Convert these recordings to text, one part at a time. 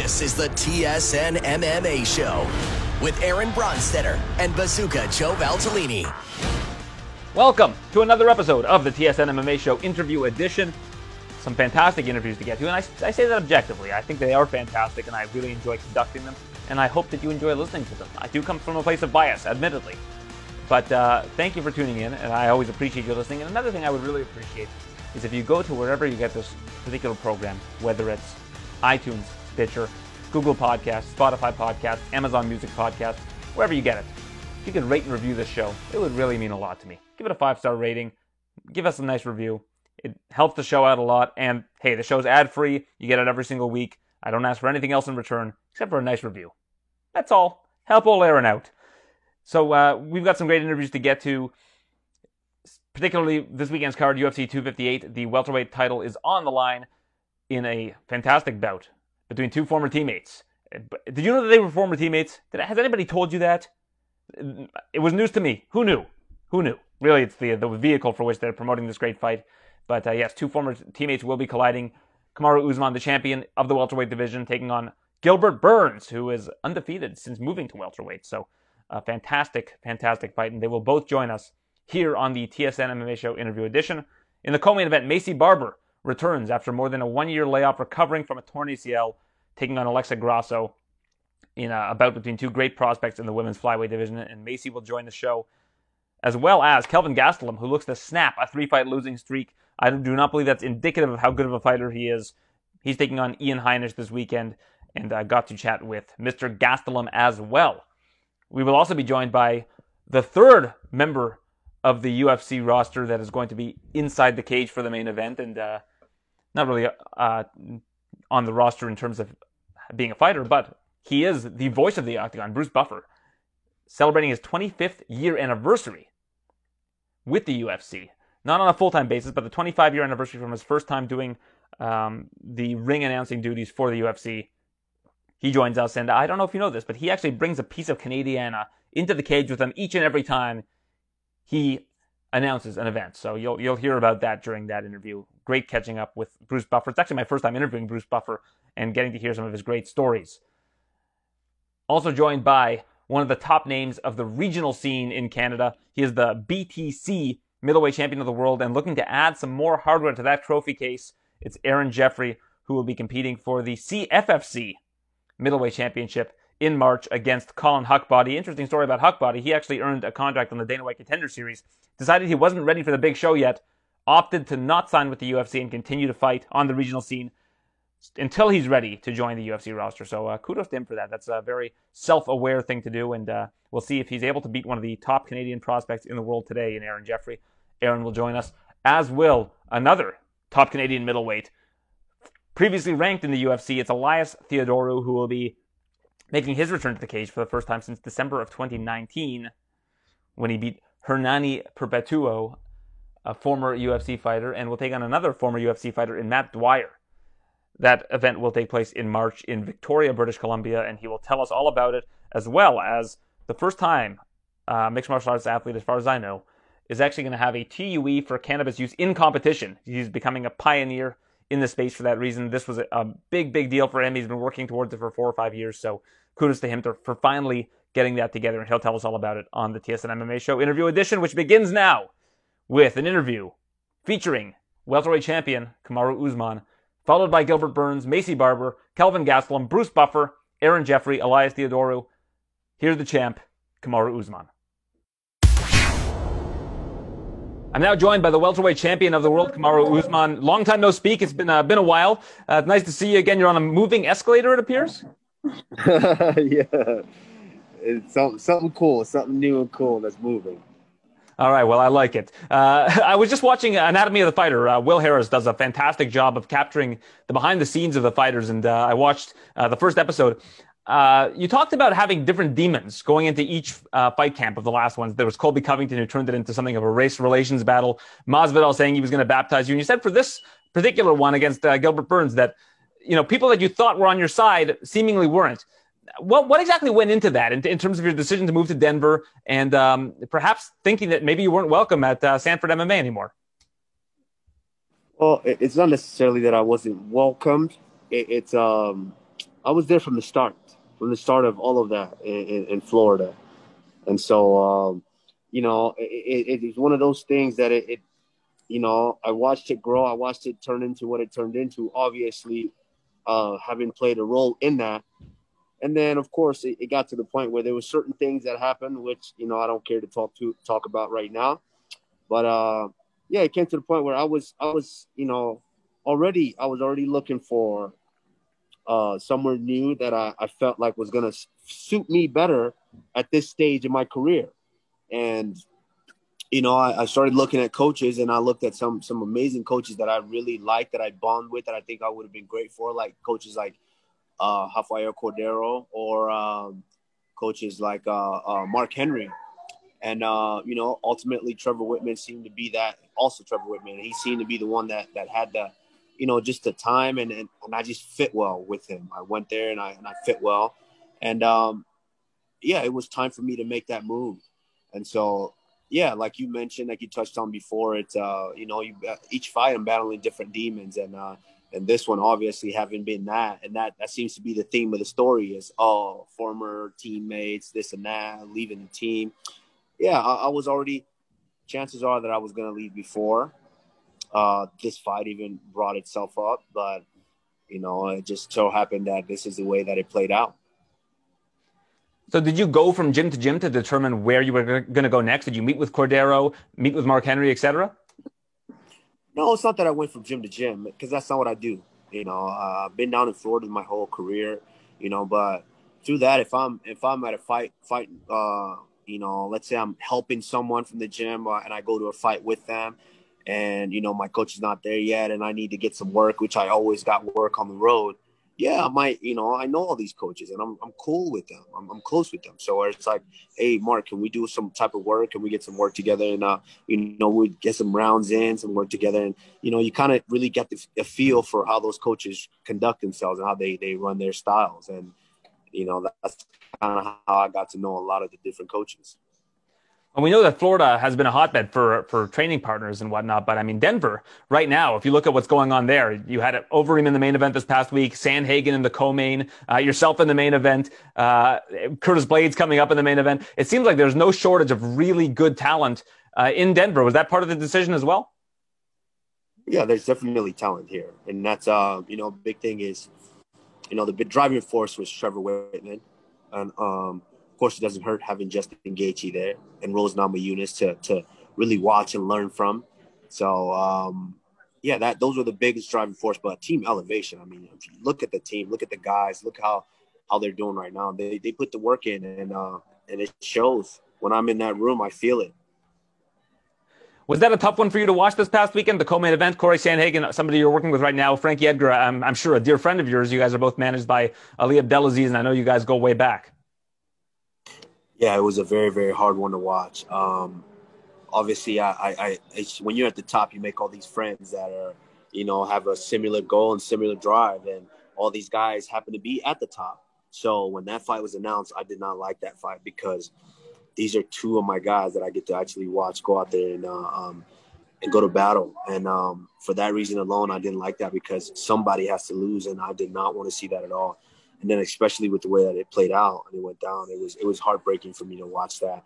This is the TSN MMA Show with Aaron Bronsteter and Bazooka Joe Valtellini. Welcome to another episode of the TSN MMA Show Interview Edition. Some fantastic interviews to get to, and I, I say that objectively. I think they are fantastic, and I really enjoy conducting them, and I hope that you enjoy listening to them. I do come from a place of bias, admittedly. But uh, thank you for tuning in, and I always appreciate you listening. And another thing I would really appreciate is if you go to wherever you get this particular program, whether it's iTunes, Stitcher, Google Podcasts, Spotify Podcasts, Amazon Music Podcasts, wherever you get it. If you could rate and review this show, it would really mean a lot to me. Give it a five star rating, give us a nice review. It helps the show out a lot. And hey, the show's ad free. You get it every single week. I don't ask for anything else in return except for a nice review. That's all. Help old Aaron out. So uh, we've got some great interviews to get to. Particularly this weekend's card, UFC 258. The welterweight title is on the line in a fantastic bout between two former teammates. Did you know that they were former teammates? Has anybody told you that? It was news to me. Who knew? Who knew? Really, it's the the vehicle for which they're promoting this great fight. But uh, yes, two former teammates will be colliding. Kamaru Usman, the champion of the welterweight division, taking on Gilbert Burns, who is undefeated since moving to welterweight. So, a fantastic, fantastic fight, and they will both join us here on the TSN MMA Show interview edition. In the co-main event, Maycee Barber returns after more than a one-year layoff, recovering from a torn ACL, taking on Alexa Grasso in a, bout between two great prospects in the women's flyweight division. And Maycee will join the show, as well as Kelvin Gastelum, who looks to snap a three-fight losing streak. I do not believe that's indicative of how good of a fighter he is. He's taking on Ian Heinisch this weekend, and I got to chat with Mr. Gastelum as well. We will also be joined by the third member of the UFC roster that is going to be inside the cage for the main event, and uh, not really uh, on the roster in terms of being a fighter, but he is the voice of the Octagon, Bruce Buffer, celebrating his 25th year anniversary with the UFC. Not on a full time basis, but the 25 year anniversary from his first time doing um, the ring announcing duties for the UFC. He joins us, and I don't know if you know this, but he actually brings a piece of Canadiana into the cage with him each and every time he announces an event. So you'll you'll hear about that during that interview. Great catching up with Bruce Buffer. It's actually my first time interviewing Bruce Buffer and getting to hear some of his great stories. Also joined by one of the top names of the regional scene in Canada. He is the BTC middleweight champion of the world and looking to add some more hardware to that trophy case. It's Aaron Jeffery who will be competing for the CFFC middleweight championship in March against Colin Huckbody. Interesting story about Huckbody. He actually earned a contract on the Dana White Contender Series, decided he wasn't ready for the big show yet, opted to not sign with the UFC and continue to fight on the regional scene until he's ready to join the UFC roster. So uh, kudos to him for that. That's a very self-aware thing to do, and uh, we'll see if he's able to beat one of the top Canadian prospects in the world today in Aaron Jeffery. Aaron will join us, as will another top Canadian middleweight, previously ranked in the UFC. It's Elias Theodorou, who will be making his return to the cage for the first time since December of 2019 when he beat Hernani Perpetuo, a former UFC fighter, and will take on another former UFC fighter in Matt Dwyer. That event will take place in March in Victoria, British Columbia, and he will tell us all about it, as well as the first time uh, mixed martial arts athlete, as far as I know, is actually going to have a TUE for cannabis use in competition. He's becoming a pioneer in the space for that reason. This was a, a, big, big deal for him. He's been working towards it for four or five years. So kudos to him to, for finally getting that together. And he'll tell us all about it on the TSN MMA Show interview edition, which begins now with an interview featuring welterweight champion Kamaru Usman, followed by Gilbert Burns, Maycee Barber, Kelvin Gastelum, Bruce Buffer, Aaron Jeffery, Elias Theodorou. Here's the champ, Kamaru Usman. I'm now joined by the welterweight champion of the world, Kamaru Usman. Long time no speak. It's been uh, been a while. Uh, nice to see you again. You're on a moving escalator, it appears. yeah, it's something something cool, something new and cool that's moving. All right, well, I like it. Uh, I was just watching Anatomy of the Fighter. Uh, Will Harris does a fantastic job of capturing the behind the scenes of the fighters, and uh, I watched uh, the first episode. Uh, you talked about having different demons going into each uh, fight camp of the last ones. There was Colby Covington who turned it into something of a race relations battle. Masvidal saying he was going to baptize you. And you said for this particular one against Gilbert Burns that, you know, people that you thought were on your side seemingly weren't. What, what exactly went into that in, in terms of your decision to move to Denver and um, perhaps thinking that maybe you weren't welcome at uh, Sanford MMA anymore? Well, it's not necessarily that I wasn't welcomed. It, it's um, I was there from the start, from the start of all of that in, in, in Florida, and so um, you know it, it's one of those things that it, it, you know, I watched it grow, I watched it turn into what it turned into. Obviously, uh, having played a role in that, and then of course it, it got to the point where there were certain things that happened, which you know I don't care to talk to talk about right now, but uh, yeah, it came to the point where I was I was you know already I was already looking for uh, somewhere new that I, I felt like was gonna suit me better at this stage in my career, and you know I, I, started looking at coaches and I looked at some some amazing coaches that I really liked that I bond with that I think I would have been great for, like coaches like uh, Rafael Cordeiro or um, coaches like uh, uh, Mark Henry. And uh, you know, ultimately, Trevor Wittman seemed to be that. Also, Trevor Wittman. he seemed to be the one that that had the you know, just the time and, and, and I just fit well with him. I went there and I, and I fit well. And, um, yeah, it was time for me to make that move. And so, yeah, like you mentioned, like you touched on before, it's, uh, you know, you, uh, each fight I'm battling different demons and, uh, and this one obviously having been that and that that seems to be the theme of the story is oh former teammates this and that leaving the team yeah I, I was already chances are that i was going to leave before uh, this fight even brought itself up. But you know, it just so happened that this is the way that it played out. So, did you go from gym to gym to determine where you were going to go next? Did you meet with Cordeiro meet with Mark Henry, etc.? No, it's not that I went from gym to gym because that's not what I do. You know, uh, I've been down in Florida my whole career. You know, but through that, if I'm if I'm at a fight fight, uh, you know, let's say I'm helping someone from the gym uh, and I go to a fight with them, and you know my coach is not there yet and i need to get some work which i always got work on the road yeah i might you know i know all these coaches and i'm, I'm cool with them. I'm, I'm close with them. So it's like hey mark can we do some type of work? Can we get some work together and uh you know we get some rounds in some work together. And you know you kind of really get the, a feel for how those coaches conduct themselves and how they they run their styles. And you know that's kind of how i got to know a lot of the different coaches and we know that Florida has been a hotbed for for training partners and whatnot. But I mean, Denver right now, if you look at what's going on there, you had Overeem in the main event this past week, Sandhagen in the co-main, uh, yourself in the main event, uh, Curtis Blaydes coming up in the main event. It seems like there's no shortage of really good talent uh, in Denver. Was that part of the decision as well? Yeah, there's definitely talent here, and that's uh, you know, big thing is, you know, the big driving force was Trevor Wittman, and um, course, it doesn't hurt having Justin Gaethje there and Rose Namajunas to to really watch and learn from. So um, yeah, that those were the biggest driving force. But team elevation. I mean, if you look at the team, look at the guys, look how how they're doing right now. They they put the work in, and uh, and it shows. When I'm in that room, I feel it. Was that a tough one for you to watch this past weekend? The co-main event, Corey Sandhagen, somebody you're working with right now, Frankie Edgar. I'm, I'm sure a dear friend of yours. You guys are both managed by Ali Abdelaziz, and I know you guys go way back yeah, it was a very very hard one to watch. Um, obviously, I, I, I when you're at the top, you make all these friends that are you know have a similar goal and similar drive, and all these guys happen to be at the top. So when that fight was announced, I did not like that fight because these are two of my guys that I get to actually watch go out there and uh, um, and go to battle. And um, for that reason alone, I didn't like that because somebody has to lose, and I did not want to see that at all and then especially with the way that it played out and it went down, it was it was heartbreaking for me to watch that.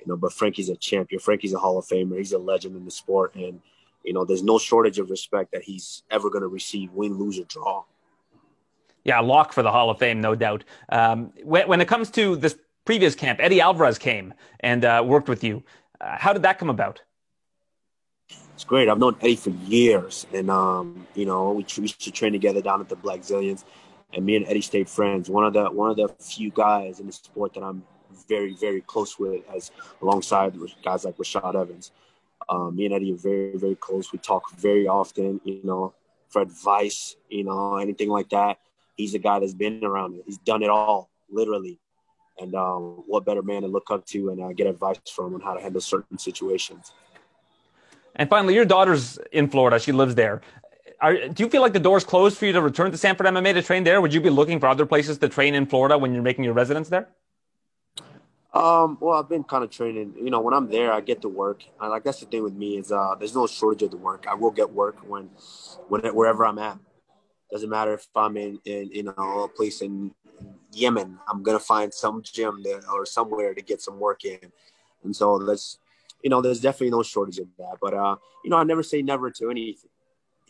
You know, but Frankie's a champion. Frankie's a Hall of Famer. He's a legend in the sport, and you know, there's no shortage of respect that he's ever going to receive, win, lose, or draw. Yeah, lock for the Hall of Fame, no doubt. Um, when, when, it comes to this previous camp, Eddie Alvarez came and uh, worked with you. Uh, how did that come about? It's great. I've known Eddie for years, and um, you know, we, we used to train together down at the Blackzilians and me and Eddie stayed friends. One of the one of the few guys in the sport that I'm very very close with, as alongside guys like Rashad Evans. Um, me and Eddie are very very close. We talk very often, you know, for advice, you know, anything like that. He's a guy that's been around it. He's done it all, literally. And um, what better man to look up to and uh, get advice from on how to handle certain situations. And finally, your daughter's in Florida. She lives there are, do you feel like the door's closed for you to return to Sanford MMA to train there? Would you be looking for other places to train in Florida when you're making your residence there? Um, well, I've been kind of training. You know, when I'm there, I get to work. I, like that's the thing with me is uh, there's no shortage of the work. I will get work when, when wherever I'm at. Doesn't matter if I'm in in a place in Yemen, I'm gonna find some gym or somewhere to get some work in, and so that's you know there's definitely no shortage of that. But uh, you know I never say never to anything.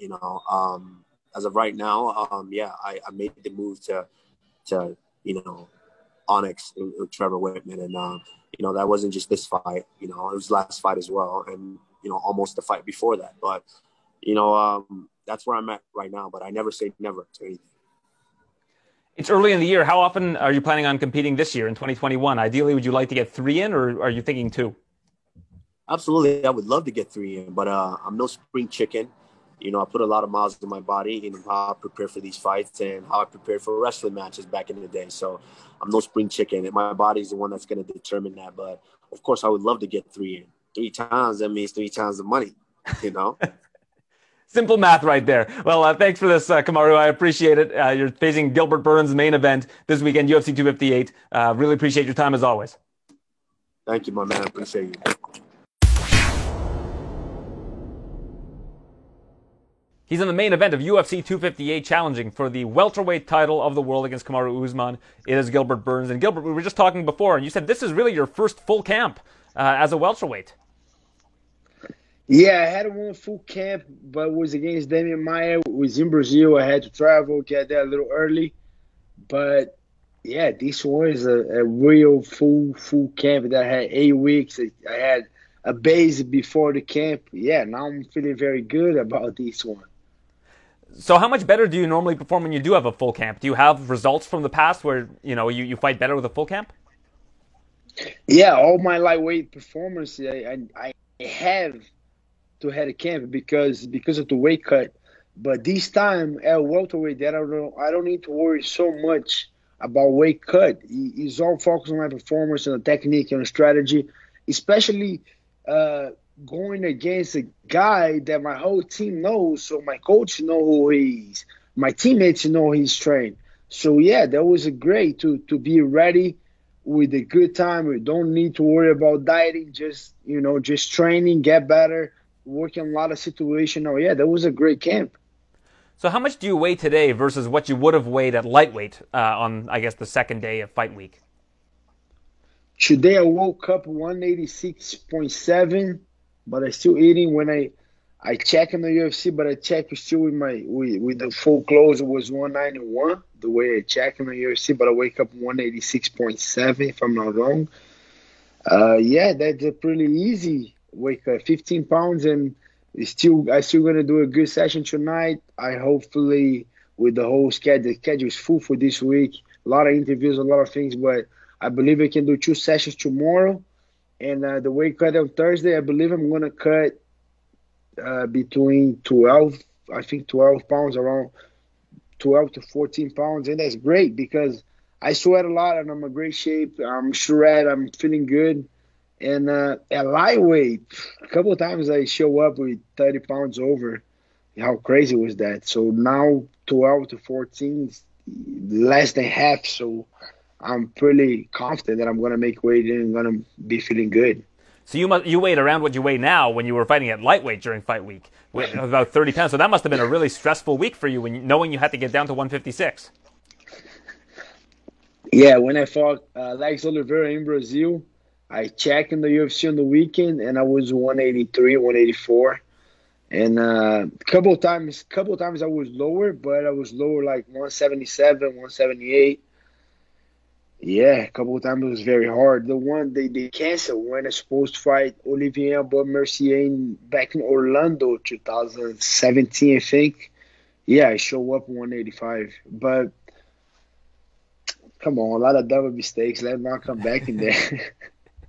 You know, um, as of right now, um, yeah, I, I made the move to to you know Onyx with Trevor Wittman, and um, you know that wasn't just this fight. You know, it was last fight as well, and you know almost the fight before that. But you know, um, that's where I'm at right now. But I never say never to anything. It's early in the year. How often are you planning on competing this year in 2021? Ideally, would you like to get three in, or are you thinking two? Absolutely, I would love to get three in, but uh, I'm no spring chicken. You know, I put a lot of miles in my body and how I prepare for these fights and how I prepare for wrestling matches back in the day. So I'm no spring chicken, and my body's the one that's going to determine that. But of course, I would love to get three in. Three times, that means three times the money, you know? Simple math right there. Well, uh, thanks for this, uh, Kamaru. I appreciate it. Uh, you're facing Gilbert Burns' main event this weekend, UFC 258. Uh, really appreciate your time as always. Thank you, my man. I appreciate you. He's in the main event of UFC 258, challenging for the welterweight title of the world against Kamaru Usman. It is Gilbert Burns. And Gilbert, we were just talking before, and you said this is really your first full camp uh, as a welterweight. Yeah, I had one full camp, but it was against Demian Maia. It was in Brazil. I had to travel, get there a little early. But yeah, this one is a, a real full full camp that I had eight weeks. I had a base before the camp. Yeah, now I'm feeling very good about this one. So how much better do you normally perform when you do have a full camp? Do you have results from the past where you know you, you fight better with a full camp? Yeah, all my lightweight performance, I, I, I have to have a camp because because of the weight cut. But this time at welterweight, that I don't I don't need to worry so much about weight cut. It's all focused on my performance and the technique and the strategy, especially uh, going against a guy that my whole team knows. So my coach know who he is. My teammates know he's trained. So yeah, that was great to to be ready with a good time. We don't need to worry about dieting. Just you know, just training, get better, working a lot of situation. Oh yeah, that was a great camp. So how much do you weigh today versus what you would have weighed at lightweight uh, on, I guess, the second day of fight week? Today I woke up 186.7 but I still eating when I I check in the UFC, but I check still with my with, with the full close. It was 191 the way I check in the UFC, but I wake up 186.7 if I'm not wrong. Uh, yeah, that's a pretty easy wake up. 15 pounds and still I still gonna do a good session tonight. I hopefully with the whole schedule, schedule is full for this week. A lot of interviews, a lot of things, but I believe I can do two sessions tomorrow and uh, the weight cut on Thursday, I believe I'm gonna cut uh, between 12, I think 12 pounds, around 12 to 14 pounds, and that's great because I sweat a lot and I'm in great shape. I'm shred, I'm feeling good. And uh, at lightweight, a couple of times I show up with 30 pounds over. How crazy was that? So now 12 to 14, less than half. So I'm pretty confident that I'm going to make weight and going to be feeling good. So you must, you weighed around what you weigh now when you were fighting at lightweight during fight week, about 30 pounds. So that must have been a really stressful week for you when you, knowing you had to get down to 156. Yeah, when I fought uh, Alex Oliveira in Brazil, I checked in the UFC on the weekend and I was 183, 184. And a uh, couple of times, couple of times I was lower, but I was lower like 177, 178. Yeah, a couple of times it was very hard. The one they, they canceled when I supposed to fight Olivier Aubin-Mercier in, back in Orlando 2017, I think. Yeah, I show up 185. But come on, a lot of double mistakes. Let not come back in there.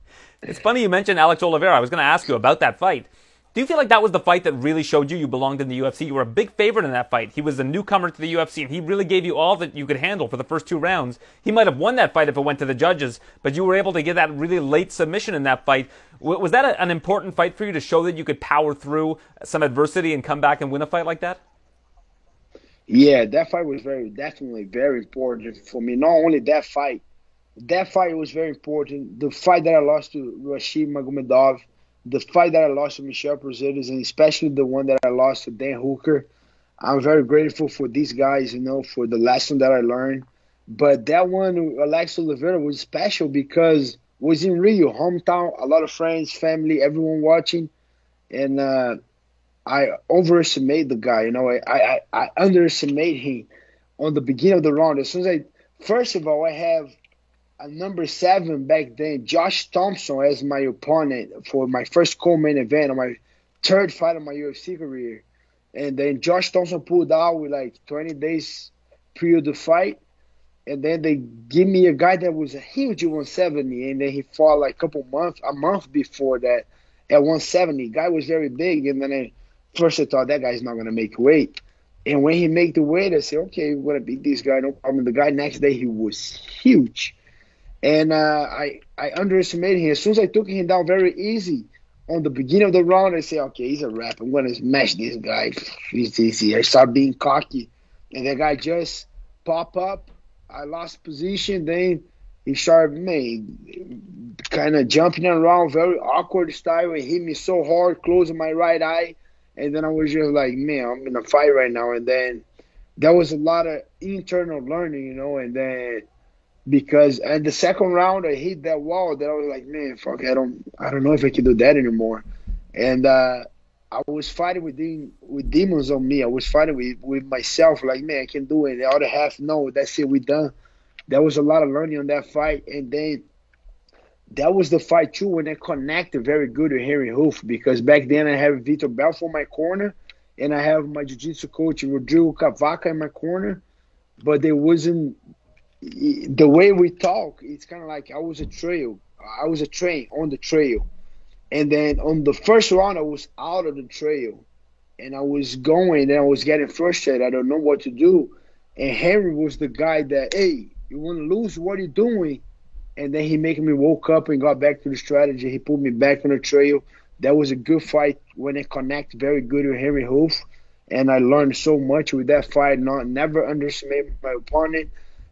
it's funny you mentioned Alex Oliveira. I was going to ask you about that fight. Do you feel like that was the fight that really showed you you belonged in the UFC? You were a big favorite in that fight. He was a newcomer to the UFC, and he really gave you all that you could handle for the first two rounds. He might have won that fight if it went to the judges, but you were able to get that really late submission in that fight. Was that a, an important fight for you to show that you could power through some adversity and come back and win a fight like that? Yeah, that fight was very definitely very important for me. Not only that fight, that fight was very important. The fight that I lost to Rashid Magomedov the fight that I lost to Michel Prazeres, and especially the one that I lost to Dan Hooker, I'm very grateful for these guys, you know, for the lesson that I learned. But that one, Alex Oliveira, was special because was in Rio, hometown, a lot of friends, family, everyone watching, and uh, I overestimate the guy. You know, I, I I underestimate him on the beginning of the round. As soon as I, first of all, I have number seven back then, Josh Thomson as my opponent for my first co-main event on my third fight of my UFC career. And then Josh Thomson pulled out with like 20 days prior to fight. And then they give me a guy that was a huge 170, and then he fought like a couple months, a month before that at 170. Guy was very big, and then I, first I thought that guy's not gonna make weight. And when he made the weight, I said, okay, we're gonna beat this guy. No problem. The guy next day he was huge, and uh, I I underestimated him. As soon as I took him down very easy, on the beginning of the round, I say, okay, he's a rap. I'm gonna smash this guy. He's easy. I start being cocky, and the guy just pop up. I lost position. Then he started me kind of jumping around, very awkward style, and hit me so hard, closing my right eye. And then I was just like, man, I'm in a fight right now. And then there was a lot of internal learning, you know. And then because at the second round I hit that wall that I was like, man, fuck, I don't, I don't know if I can do that anymore. And uh, I was fighting with with demons on me. I was fighting with with myself, like, man, I can do it. The other half, no, that's it, we done. There was a lot of learning on that fight, and then that was the fight too when I connected very good with Henri Hooft because back then I have Vitor Belfort in my corner, and I have my jiu-jitsu coach Rodrigo Cavaca in my corner, but there wasn't the way we talk, it's kind of like I was a trail. I was a train on the trail. And then on the first round, I was out of the trail. And I was going and I was getting frustrated. I don't know what to do. And Henry was the guy that, hey, you want to lose? What are you doing? And then he made me woke up and got back to the strategy. He put me back on the trail. That was a good fight when I connect very good with Henri Hooft. And I learned so much with that fight. Not never underestimate my opponent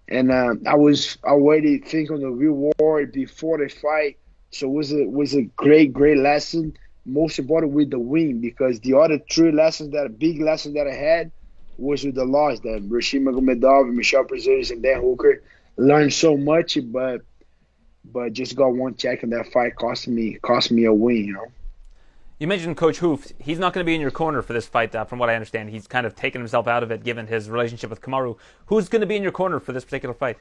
and uh, I was already thinking of the reward before the fight. So it was a was a great great lesson. Most important with the win because the other three lessons that big lesson that I had was with the loss that Rashid Magomedov, Michel Prazeres, and Dan Hooker learned so much, but but just got one check in that fight cost me cost me a win, you know. You mentioned Coach Hooft. He's not going to be in your corner for this fight, uh, from what I understand. He's kind of taken himself out of it given his relationship with Kamaru. Who's going to be in your corner for this particular fight?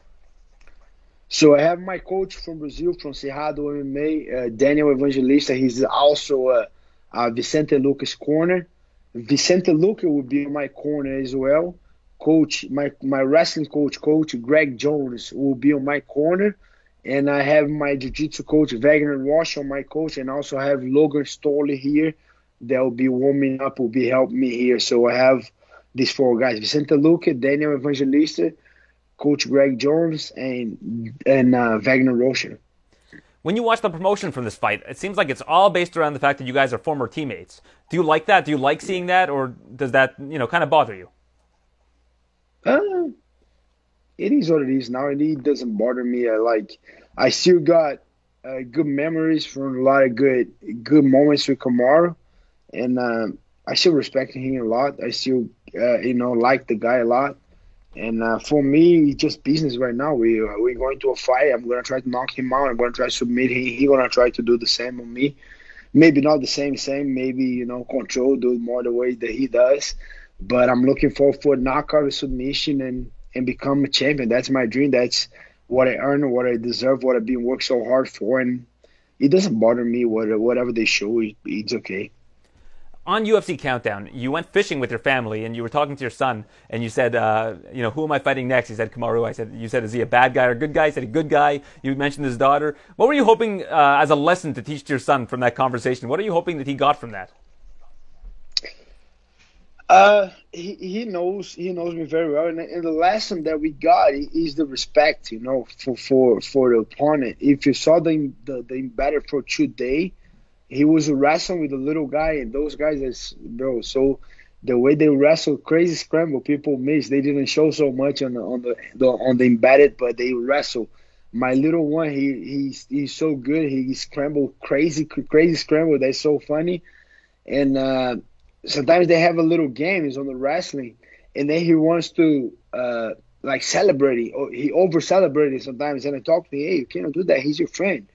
So I have my coach from Brazil, from Cerrado MMA, uh, Daniel Evangelista. He's also uh, uh, Vicente Luque's corner. Vicente Luca will be in my corner as well. Coach, my my wrestling coach, Coach Greg Jones, will be on my corner and I have my jiu-jitsu coach Wagner Rocha on my coach, and also have Logan Storley here that will be warming up, will be helping me here. So I have these four guys: Vicente Luque, Daniel Evangelista, Coach Greg Jones, and and uh, Wagner Rocha. When you watch the promotion from this fight, it seems like it's all based around the fact that you guys are former teammates. Do you like that? Do you like seeing that, or does that you know kind of bother you? Uh, it is what it is now. It doesn't bother me. I like. I still got uh, good memories from a lot of good good moments with Kamaru, and uh, I still respect him a lot. I still uh, you know like the guy a lot. And uh, for me, it's just business right now. We uh, we're going to a fight. I'm gonna try to knock him out. I'm gonna try to submit him. He's gonna try to do the same on me. Maybe not the same, same. Maybe you know, control, do more the way that he does. But I'm looking for for knockout submission and and become a champion. That's my dream. That's what I earn, what I deserve, what I've been working so hard for, and it doesn't bother me. whatever they show, it's okay. On UFC Countdown, you went fishing with your family, and you were talking to your son, and you said, uh, "You know, who am I fighting next?" He said, "Kamaru." I said, "You said, is he a bad guy or a good guy?" He said, "A good guy." You mentioned his daughter. What were you hoping uh, as a lesson to teach to your son from that conversation? What are you hoping that he got from that? Uh, he, he knows he knows me very well, and, and the lesson that we got is the respect, you know, for for for the opponent. If you saw the the, the better for today, he was wrestling with a little guy, and those guys is bro. So the way they wrestle, crazy scramble, people miss. They didn't show so much on the on the, the on the embedded, but they wrestle. My little one, he he's he's so good. He scrambled crazy crazy scramble. That's so funny, and. uh sometimes they have a little games on the wrestling, and then he wants to uh, like celebrate it. He over celebrated sometimes, and I talk to me, hey, you cannot do that. He's your friend.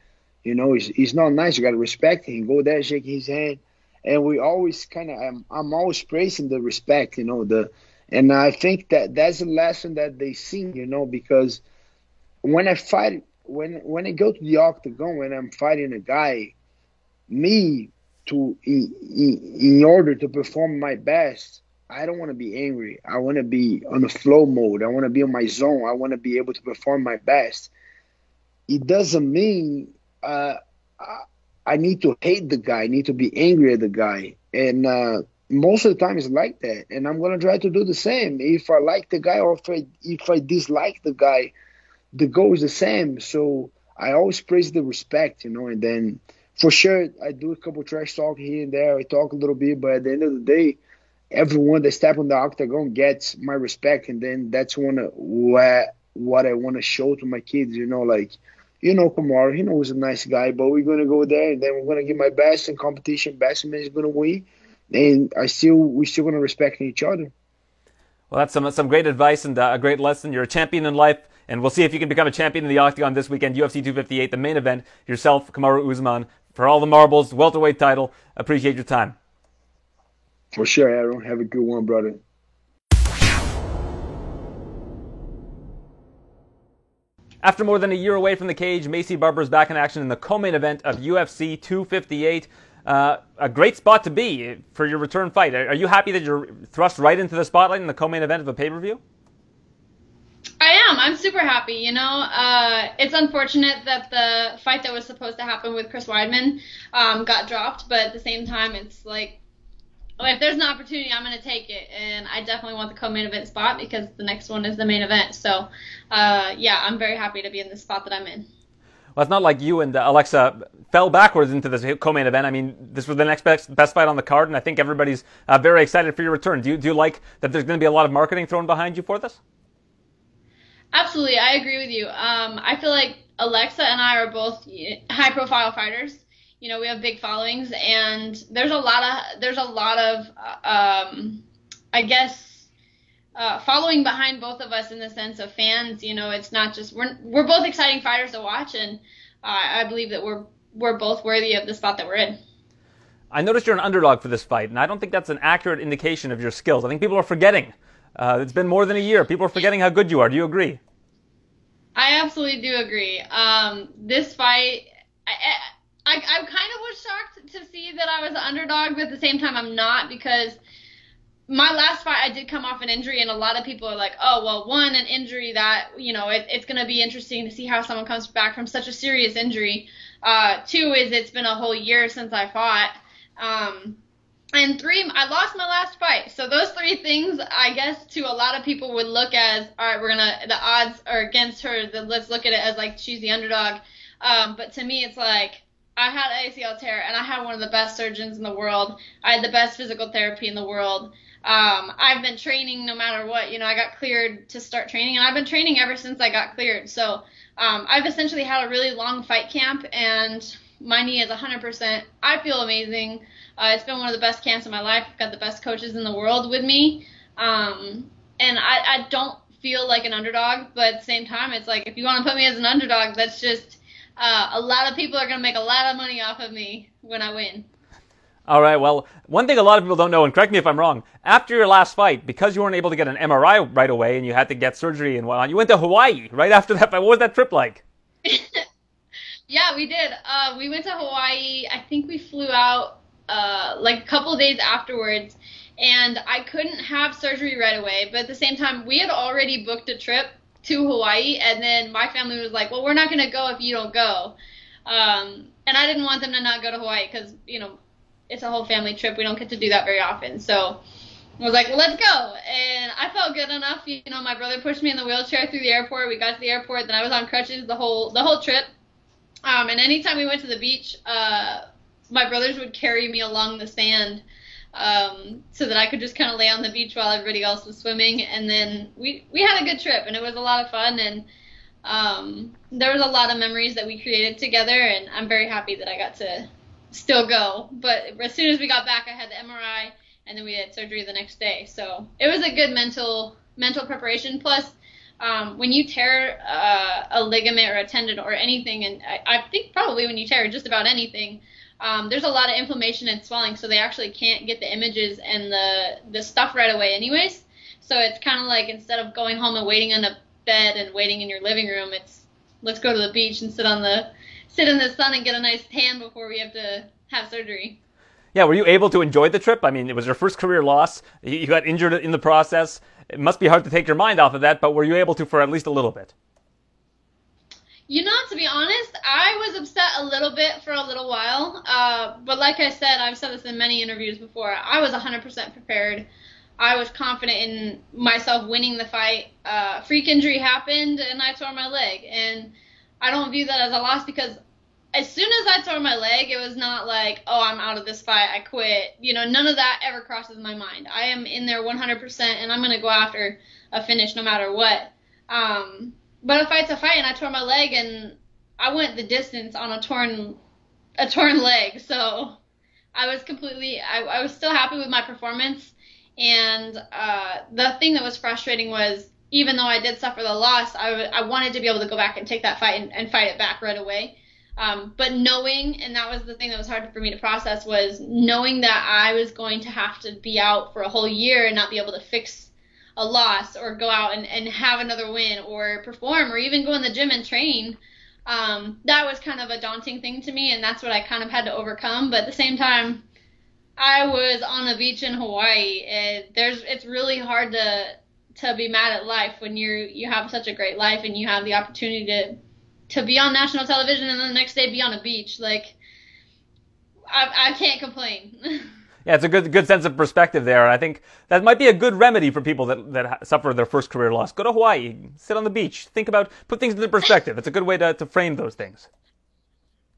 You know, he's, he's not nice. You got to respect him. Go there, shake his hand, and we always kind of. I'm, I'm always praising the respect. You know the, and I think that that's a lesson that they see. You know because when I fight, when when I go to the octagon, when I'm fighting a guy, me to in, in, order to perform my best, I don't want to be angry. I want to be on the flow mode. I want to be on my zone. I want to be able to perform my best. It doesn't mean uh, I need to hate the guy. I need to be angry at the guy. And uh, most of the time it's like that. And I'm gonna try to do the same. If I like the guy or if I if I dislike the guy, the goal is the same. So I always praise the respect, you know, and then for sure I do a couple trash talk here and there. I talk a little bit, but at the end of the day, everyone that step on the octagon gets my respect, and then that's one of what what I want to show to my kids. You know, like you know Kamaru, he knows a nice guy, but we're gonna go there and then we're gonna give my best in competition. Best man is gonna win, and I still we're still gonna respect each other. Well, that's some some great advice and uh, a great lesson. You're a champion in life. And we'll see if you can become a champion in the Octagon this weekend, UFC 258, the main event. Yourself, Kamaru Usman, for all the marbles, welterweight title. Appreciate your time. For sure, Aaron. Have a good one, brother. After more than a year away from the cage, Maycee Barber is back in action in the co-main event of UFC 258. Uh, a great spot to be for your return fight. Are you happy that you're thrust right into the spotlight in the co-main event of a pay-per-view? I am. I'm super happy. You know, uh, it's unfortunate that the fight that was supposed to happen with Chris Weidman um, got dropped, but at the same time, it's like, if there's an opportunity, I'm going to take it, and I definitely want the co-main event spot because the next one is the main event. So, uh, yeah, I'm very happy to be in the spot that I'm in. Well, it's not like you and uh, Alexa fell backwards into this co-main event. I mean, this was the next best, best fight on the card, and I think everybody's uh, very excited for your return. Do you do you like that? There's going to be a lot of marketing thrown behind you for this? Absolutely, I agree with you. Um, I feel like Alexa and I are both high-profile fighters. You know, we have big followings, and there's a lot of there's a lot of um, I guess uh, following behind both of us in the sense of fans. You know, it's not just we're we're both exciting fighters to watch, and uh, I believe that we're we're both worthy of the spot that we're in. I noticed you're an underdog for this fight, and I don't think that's an accurate indication of your skills. I think people are forgetting uh, it's been more than a year. People are forgetting how good you are. Do you agree? I absolutely do agree. Um, this fight, I, I, I kind of was shocked to see that I was an underdog, but at the same time, I'm not because my last fight, I did come off an injury, and a lot of people are like, oh, well, one, an injury that, you know, it, it's going to be interesting to see how someone comes back from such a serious injury. Uh, two is it's been a whole year since I fought. Um, and three, I lost my last fight. So those three things, I guess, to a lot of people would look as, all right, we're gonna, the odds are against her. The, let's look at it as like she's the underdog. Um, but to me, it's like I had ACL tear, and I had one of the best surgeons in the world. I had the best physical therapy in the world. Um, I've been training no matter what. You know, I got cleared to start training, and I've been training ever since I got cleared. So um, I've essentially had a really long fight camp, and my knee is 100%. I feel amazing. Uh, it's been one of the best camps of my life. I've got the best coaches in the world with me. Um, and I, I don't feel like an underdog, but at the same time, it's like if you want to put me as an underdog, that's just uh, a lot of people are going to make a lot of money off of me when I win. All right. Well, one thing a lot of people don't know, and correct me if I'm wrong, after your last fight, because you weren't able to get an MRI right away and you had to get surgery and whatnot, you went to Hawaii right after that fight. What was that trip like? Yeah, we did. Uh, we went to Hawaii. I think we flew out uh, like a couple days afterwards, and I couldn't have surgery right away. But at the same time, we had already booked a trip to Hawaii, and then my family was like, "Well, we're not gonna go if you don't go," um, and I didn't want them to not go to Hawaii because you know it's a whole family trip. We don't get to do that very often, so. I was like, well, let's go. And I felt good enough. You know, my brother pushed me in the wheelchair through the airport. We got to the airport. Then I was on crutches the whole the whole trip. Um, and anytime we went to the beach, uh, my brothers would carry me along the sand um, so that I could just kind of lay on the beach while everybody else was swimming. And then we we had a good trip, and it was a lot of fun. And um, there was a lot of memories that we created together, and I'm very happy that I got to still go. But as soon as we got back, I had the MRI, and then we had surgery the next day. So it was a good mental mental preparation. Plus, um, when you tear uh, a ligament or a tendon or anything, and I, I think probably when you tear just about anything, um, there's a lot of inflammation and swelling, so they actually can't get the images and the the stuff right away, anyways. So it's kind of like instead of going home and waiting on a bed and waiting in your living room, it's let's go to the beach and sit on the sit in the sun and get a nice tan before we have to have surgery. Yeah, were you able to enjoy the trip? I mean, it was your first career loss. You got injured in the process. It must be hard to take your mind off of that, but were you able to for at least a little bit? You know, to be honest, I was upset a little bit for a little while. Uh, but like I said, I've said this in many interviews before. I was 100% prepared. I was confident in myself winning the fight. Uh, freak injury happened, and I tore my leg. And I don't view that as a loss because as soon as I tore my leg, it was not like, oh, I'm out of this fight, I quit. You know, none of that ever crosses my mind. I am in there 100%, and I'm going to go after a finish no matter what. Um, but a fight's a fight, and I tore my leg, and I went the distance on a torn, a torn leg. So I was completely, I, I was still happy with my performance. And uh, the thing that was frustrating was, even though I did suffer the loss, I, w- I wanted to be able to go back and take that fight and, and fight it back right away. Um, but knowing, and that was the thing that was hard for me to process, was knowing that I was going to have to be out for a whole year and not be able to fix a loss or go out and, and have another win or perform or even go in the gym and train. Um, that was kind of a daunting thing to me, and that's what I kind of had to overcome. But at the same time, I was on a beach in Hawaii, and there's it's really hard to to be mad at life when you're you have such a great life and you have the opportunity to to be on national television and then the next day be on a beach. Like, I, I can't complain. yeah, it's a good good sense of perspective there. and I think that might be a good remedy for people that that suffer their first career loss. Go to Hawaii, sit on the beach, think about, put things into perspective. It's a good way to, to frame those things.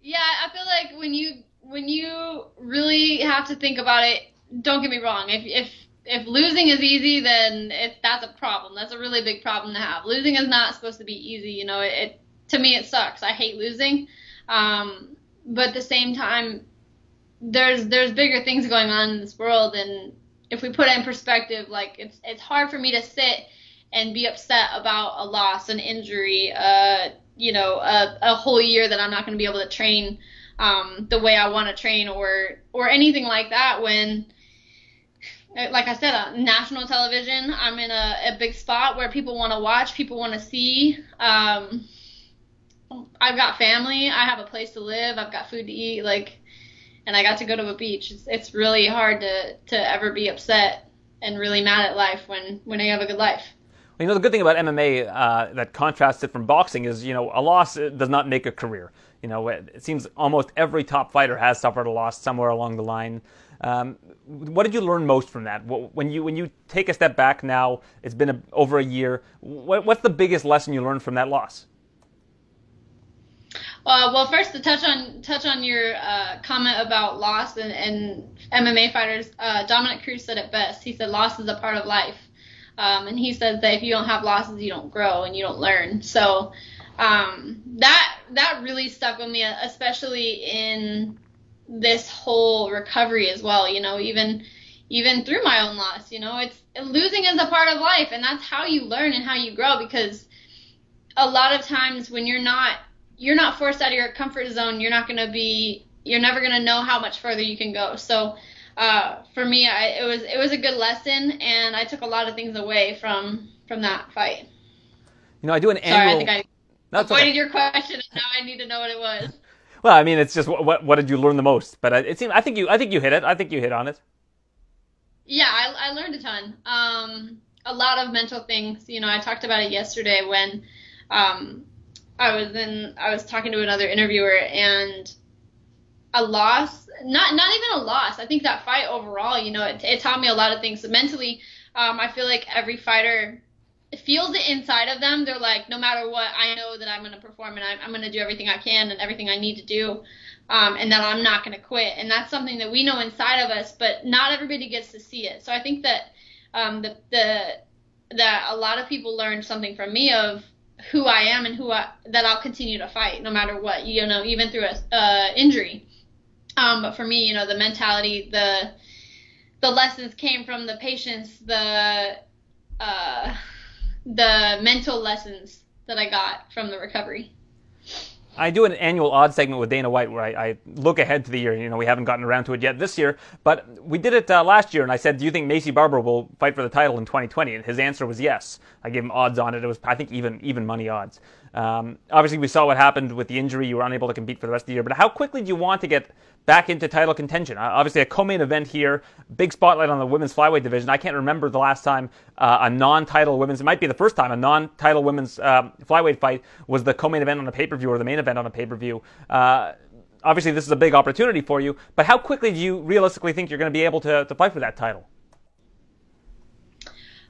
Yeah, I feel like when you when you really have to think about it, don't get me wrong. If if if losing is easy, then it, that's a problem. That's a really big problem to have. Losing is not supposed to be easy. You know, it, it to me it sucks. I hate losing. Um, but at the same time, there's there's bigger things going on in this world, and if we put it in perspective, like it's it's hard for me to sit and be upset about a loss, an injury, uh, you know, a, a whole year that I'm not going to be able to train um, the way I want to train, or or anything like that. When, like I said, on national television, I'm in a, a big spot where people want to watch, people want to see. Um, I've got family. I have a place to live. I've got food to eat. Like, and I got to go to a beach. It's, it's really hard to to ever be upset and really mad at life when when you have a good life. Well, you know, the good thing about MMA uh, that contrasts it from boxing is, you know, a loss does not make a career. You know, it, it seems almost every top fighter has suffered a loss somewhere along the line. Um, what did you learn most from that? When you when you take a step back now, it's been a, over a year. What, what's the biggest lesson you learned from that loss? Uh, well, first to touch on touch on your uh, comment about loss and, and MMA fighters, uh, Dominick Cruz said it best. He said loss is a part of life, um, and he says that if you don't have losses, you don't grow and you don't learn. So um, that that really stuck with me, especially in this whole recovery as well. You know, even even through my own loss, you know, it's losing is a part of life, and that's how you learn and how you grow because a lot of times when you're not you're not forced out of your comfort zone, you're not going to be, you're never going to know how much further you can go. So, uh, for me, I, it was it was a good lesson, and I took a lot of things away from from that fight. You know, I do an annual. Sorry, I think I no, avoided okay. your question, and now I need to know what it was. Well, I mean, it's just what what, what did you learn the most? But it seemed I think you I think you hit it. I think you hit on it. Yeah, I, I learned a ton. Um, a lot of mental things. You know, I talked about it yesterday when um, I was in I was talking to another interviewer and a loss not not even a loss. I think that fight overall you know it, it taught me a lot of things. Mentally um, I feel like every fighter feels it inside of them. They're like no matter what I know that I'm going to perform and I'm, I'm going to do everything I can and everything I need to do um, and that I'm not going to quit. And that's something that we know inside of us but not everybody gets to see it. So I think that um, the the that a lot of people learned something from me of who I am and who I, that I'll continue to fight no matter what, you know, even through a uh, injury. Um, but for me, you know, the mentality, the the lessons came from the patience, the uh, the mental lessons that I got from the recovery. I do an annual odd segment with Dana White where I, I, look ahead to the year. You know, we haven't gotten around to it yet this year, but we did it uh, last year, and I said, "Do you think Maycee Barber will fight for the title in 2020?" And his answer was yes. I gave him odds on it. It was, I think, even even money odds. Um, obviously, we saw what happened with the injury. You were unable to compete for the rest of the year. But how quickly do you want to get back into title contention? Uh, obviously, a co-main event here, big spotlight on the women's flyweight division. I can't remember the last time uh, a non-title women's, it might be the first time a non-title women's uh, flyweight fight was the co-main event on a pay-per-view or the main event on a pay-per-view. Uh, obviously, this is a big opportunity for you. But how quickly do you realistically think you're going to be able to, to fight for that title?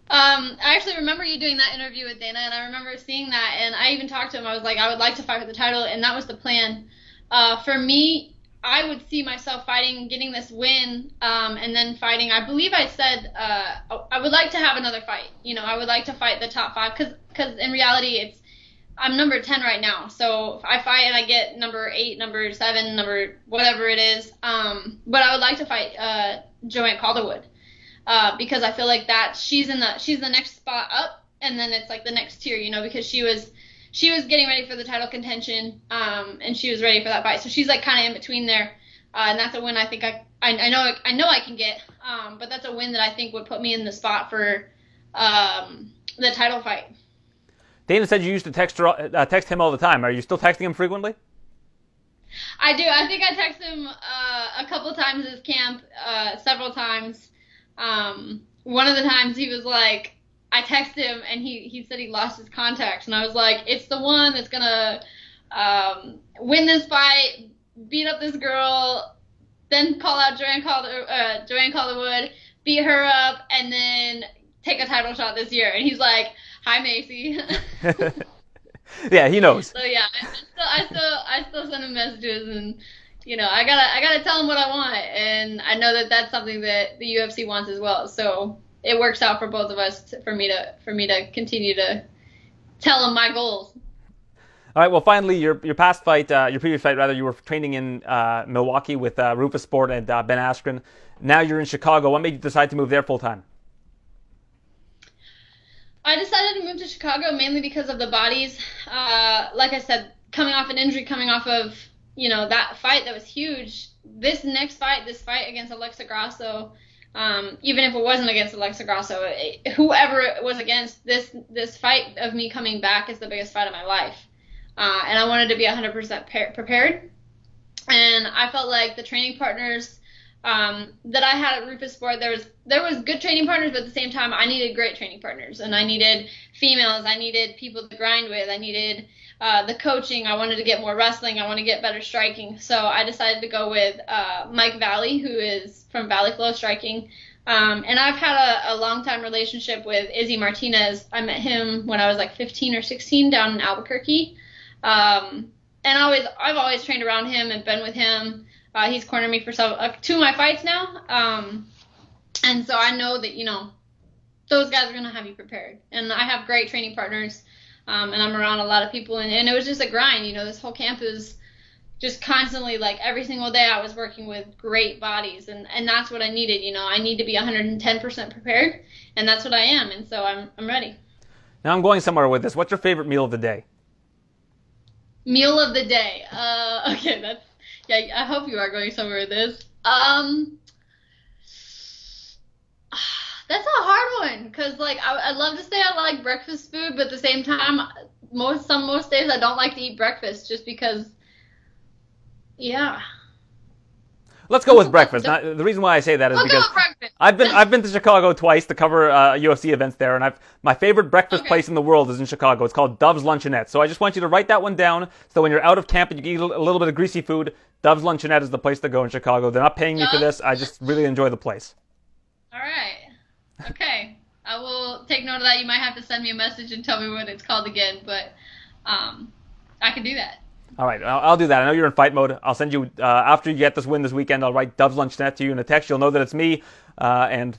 Um, I actually remember you doing that interview with Dana, and I remember seeing that, and I even talked to him. I was like, I would like to fight for the title, and that was the plan. Uh, for me, I would see myself fighting, getting this win, um, and then fighting. I believe I said uh, I would like to have another fight. You know, I would like to fight the top five, because because in reality, it's I'm number ten right now. So if I fight and I get number eight, number seven, number whatever it is, um, but I would like to fight uh, Joanne Calderwood uh, because I feel like that she's in the she's the next spot up, and then it's like the next tier, you know, because she was she was getting ready for the title contention, um, and she was ready for that fight, so she's like kind of in between there, uh, and that's a win I think I, I I know I know I can get, um, but that's a win that I think would put me in the spot for um, the title fight. Dana said you used to text her, uh, text him all the time. Are you still texting him frequently? I do. I think I text him uh, a couple times this camp, uh, several times. Um, one of the times he was like, I texted him and he, he said he lost his contacts, and I was like, it's the one that's gonna um, win this fight, beat up this girl, then call out Joanne Calder, uh, Joanne Calderwood, beat her up, and then take a title shot this year. And he's like, "Hi, Maycee. yeah, he knows. So yeah, I still, I still, I still send him messages and you know, I gotta I gotta tell them what I want, and I know that that's something that the UFC wants as well. So it works out for both of us to, for me to for me to continue to tell them my goals. All right. Well, finally, your your past fight, uh, your previous fight rather, you were training in uh, Milwaukee with uh, Roufusport and uh, Ben Askren. Now you're in Chicago. What made you decide to move there full time? I decided to move to Chicago mainly because of the bodies. Uh, like I said, coming off an injury, coming off of you know that fight that was huge. This next fight, this fight against Alexa Grasso, um, even if it wasn't against Alexa Grasso, it, whoever it was against, this this fight of me coming back is the biggest fight of my life, uh, and I wanted to be 100% prepared. And I felt like the training partners um, that I had at Roufusport, there was there was good training partners, but at the same time, I needed great training partners, and I needed females, I needed people to grind with, I needed uh, the coaching. I wanted to get more wrestling. I want to get better striking. So I decided to go with uh, Mike Valle, who is from Valle Flow Striking. Um, and I've had a, a long time relationship with Izzy Martinez. I met him when I was like 15 or 16 down in Albuquerque. Um, and always, I've always trained around him and been with him. Uh, he's cornered me for some, uh, two of my fights now. Um, and so I know that, you know, those guys are going to have you prepared. And I have great training partners um, and I'm around a lot of people, and, and it was just a grind. You know, this whole camp is just constantly like every single day I was working with great bodies, and and that's what I needed. You know, I need to be 110% prepared, and that's what I am, and so I'm I'm ready. Now I'm going somewhere with this. What's your favorite meal of the day? Meal of the day. Uh, okay, that's yeah. I hope you are going somewhere with this. Um, that's a hard one because like I, I love to say I like breakfast food, but at the same time, most some most days I don't like to eat breakfast just because. Yeah. Let's go with breakfast. Now, the reason why I say that is because I've been I've been to Chicago twice to cover uh, UFC events there, and I've my favorite breakfast okay. place in the world is in Chicago. It's called Dove's Luncheonette. So I just want you to write that one down. So when you're out of camp and you eat a little bit of greasy food, Dove's Luncheonette is the place to go in Chicago. They're not paying me for this. I just really enjoy the place. All right. Okay. I will take note of that. You might have to send me a message and tell me what it's called again, but um, I can do that. All right, I'll, I'll, do that. I know you're in fight mode. I'll send you uh, after you get this win this weekend. I'll write Dove's Luncheonette to you in a text. You'll know that it's me, uh, and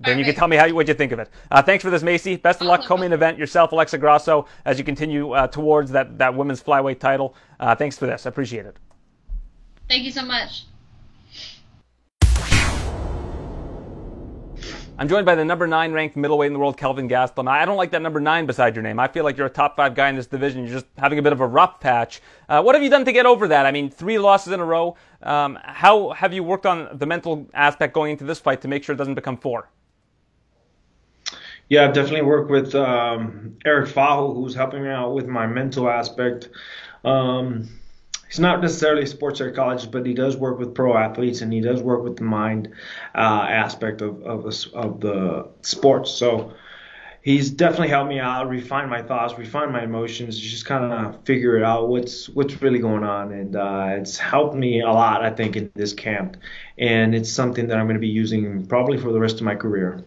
then you can tell me how you, what you think of it. Uh, thanks for this, Maycee. Best of luck, co-main event yourself, Alexa Grasso, as you continue uh, towards that that women's flyweight title. Uh, thanks for this. I appreciate it. Thank you so much. I'm joined by the number nine ranked middleweight in the world, Kelvin Gastelum. I don't like that number nine beside your name. I feel like you're a top five guy in this division. You're just having a bit of a rough patch. Uh, what have you done to get over that? I mean, three losses in a row. Um, how have you worked on the mental aspect going into this fight to make sure it doesn't become four? Yeah, I've definitely worked with um, Eric Fajo, who's helping me out with my mental aspect. Um, he's not necessarily a sports psychologist, but he does work with pro athletes and he does work with the mind uh, aspect of of the, of the sports. So he's definitely helped me out, refine my thoughts, refine my emotions, just kind of figure it out what's what's really going on, and uh, it's helped me a lot, I think, in this camp, and it's something that I'm going to be using probably for the rest of my career.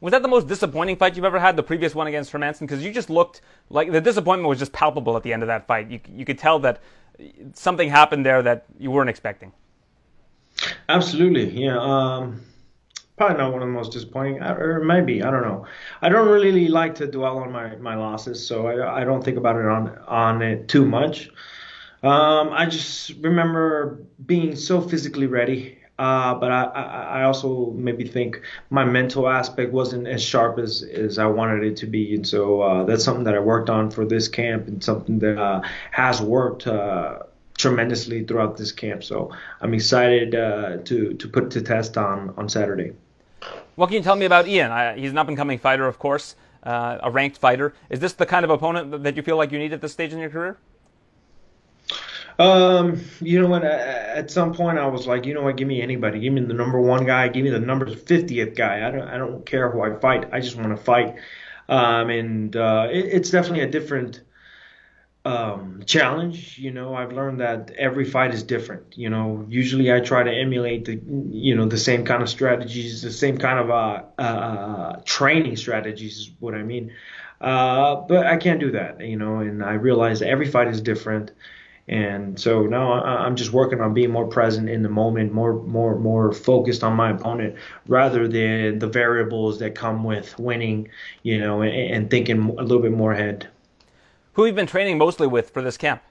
Was that the most disappointing fight you've ever had? The previous one against Hermansson, because you just looked like the disappointment was just palpable at the end of that fight. You you could tell that something happened there that you weren't expecting. Absolutely, yeah. Um, probably not one of the most disappointing, uh, or maybe I don't know. I don't really like to dwell on my, my losses, so I, I don't think about it on on it too much. Um, I just remember being so physically ready uh, but I, I also maybe think my mental aspect wasn't as sharp as, as I wanted it to be. And so uh, that's something that I worked on for this camp and something that uh, has worked uh, tremendously throughout this camp. So I'm excited uh, to, to put to test on, on Saturday. What can you tell me about Ian? I, he's an up and coming fighter, of course, uh, a ranked fighter. Is this the kind of opponent that you feel like you need at this stage in your career? Um, you know what? At some point, I was like, you know what? Give me anybody. Give me the number one guy. Give me the number fiftieth guy. I don't. I don't care who I fight. I just want to fight. Um, and uh, it, it's definitely a different um, challenge. You know, I've learned that every fight is different. You know, usually I try to emulate the, you know, the same kind of strategies, the same kind of uh, uh, training strategies. Is what I mean. Uh, but I can't do that. You know, and I realize every fight is different. And so now I'm just working on being more present in the moment, more more more focused on my opponent rather than the variables that come with winning, you know, and, and thinking a little bit more ahead. Who have you been training mostly with for this camp?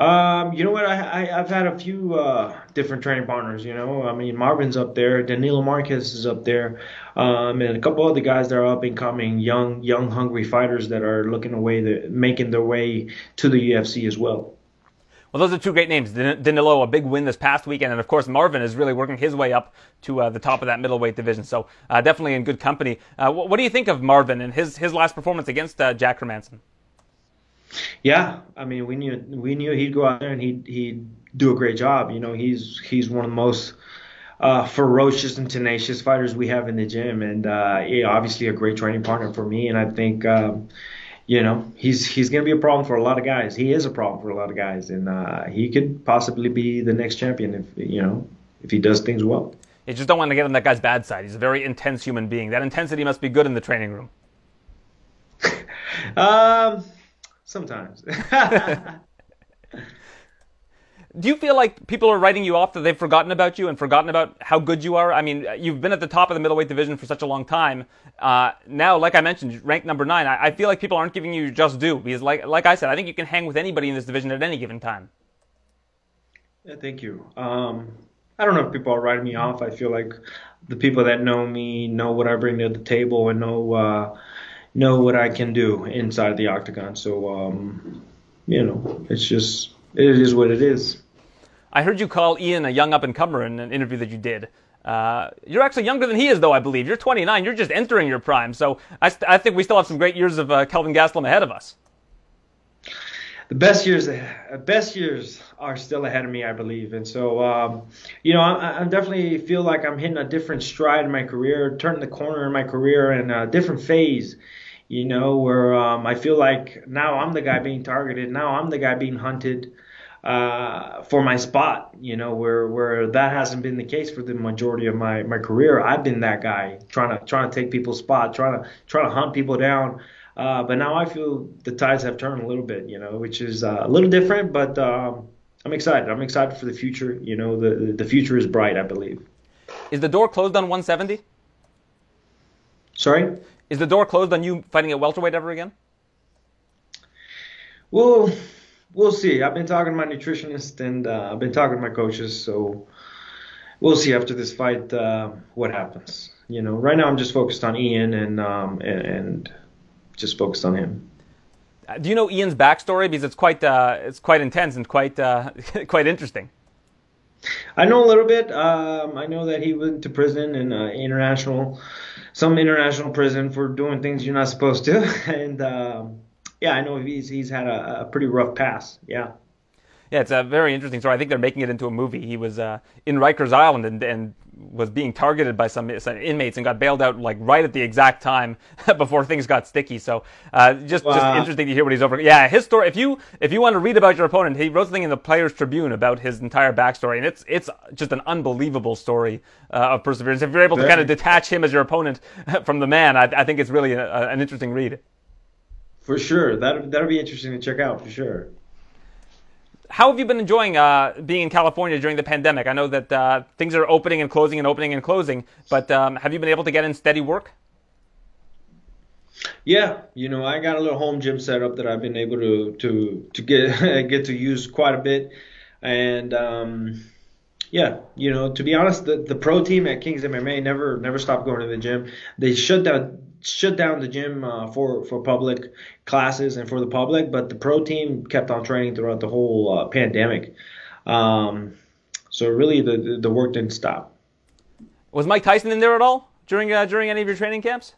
Um, you know what? I, I have had a few uh, different training partners. You know, I mean Marvin's up there, Danilo Marques is up there, um, and a couple other guys that are up and coming, young, young, hungry fighters that are looking away, making their way to the UFC as well. Well, those are two great names. Danilo, a big win this past weekend, and of course Marvin is really working his way up to uh, the top of that middleweight division. So uh, definitely in good company. Uh, what, what, do you think of Marvin and his his last performance against uh, Jack Hermansson? Yeah, I mean, we knew we knew he'd go out there and he'd he'd do a great job. You know, he's he's one of the most uh, ferocious and tenacious fighters we have in the gym, and uh, yeah, obviously a great training partner for me. And I think, um, you know, he's he's going to be a problem for a lot of guys. He is a problem for a lot of guys, and uh, he could possibly be the next champion if you know if he does things well. You just don't want to get on that guy's bad side. He's a very intense human being. That intensity must be good in the training room. um sometimes. Do you feel like people are writing you off that they've forgotten about you and forgotten about how good you are? I mean, you've been at the top of the middleweight division for such a long time. Uh, now, like I mentioned, ranked number nine. I, I, feel like people aren't giving you just due because, like, like I said, I think you can hang with anybody in this division at any given time. Yeah, thank you. Um, I don't know if people are writing me off. I feel like the people that know me know what I bring to the table and know uh, know what I can do inside the octagon. So, um, you know, it's just it is what it is. I heard you call Ian a young up and comer in an interview that you did. Uh, you're actually younger than he is, though. I believe you're 29. You're just entering your prime. So I, st- I think we still have some great years of uh, Kelvin Gastelum ahead of us. The best years, uh, best years are still ahead of me, I believe. And so, um, you know, I, I, definitely feel like I'm hitting a different stride in my career, turning the corner in my career, and a different phase you know, where um, I feel like now I'm the guy being targeted, now I'm the guy being hunted uh, for my spot, you know, where where that hasn't been the case for the majority of my, my career. I've been that guy trying to trying to take people's spot, trying to trying to hunt people down. Uh, but now I feel the tides have turned a little bit, you know, which is uh, a little different, but um, I'm excited. I'm excited for the future. You know, the the future is bright, I believe. Is the door closed on 170? Sorry? Is the door closed on you fighting at welterweight ever again? Well, we'll see. I've been talking to my nutritionist and uh, I've been talking to my coaches. So we'll see after this fight uh, what happens. You know, right now I'm just focused on Ian and um, and, and just focused on him. Uh, do you know Ian's backstory? Because it's quite uh, it's quite intense and quite uh, quite interesting. I know a little bit. Um, I know that he went to prison in uh, international, some international prison for doing things you're not supposed to, and um, yeah, I know he's he's had a, a pretty rough past. Yeah. Yeah, it's a very interesting story. I think they're making it into a movie. He was uh, in Rikers Island and, and was being targeted by some, some, inmates and got bailed out like right at the exact time before things got sticky. So uh, just wow. just interesting to hear what he's over. Yeah, his story. If you if you want to read about your opponent, he wrote something in the Players Tribune about his entire backstory, and it's it's just an unbelievable story uh, of perseverance. If you're able to kind of detach him as your opponent from the man, I, I think it's really a, an interesting read. For sure, that that'll be interesting to check out for sure how have you been enjoying uh, being in California during the pandemic? I know that uh, things are opening and closing and opening and closing, but um, have you been able to get in steady work? Yeah, you know, I got a little home gym set up that I've been able to to to get get to use quite a bit, and um, yeah, you know, to be honest, the, the pro team at Kings MMA never never stopped going to the gym. They shut down shut down the gym uh, for for public classes and for the public, but the pro team kept on training throughout the whole uh, pandemic. Um, so really, the the work didn't stop. Was Mike Tyson in there at all during uh, during any of your training camps?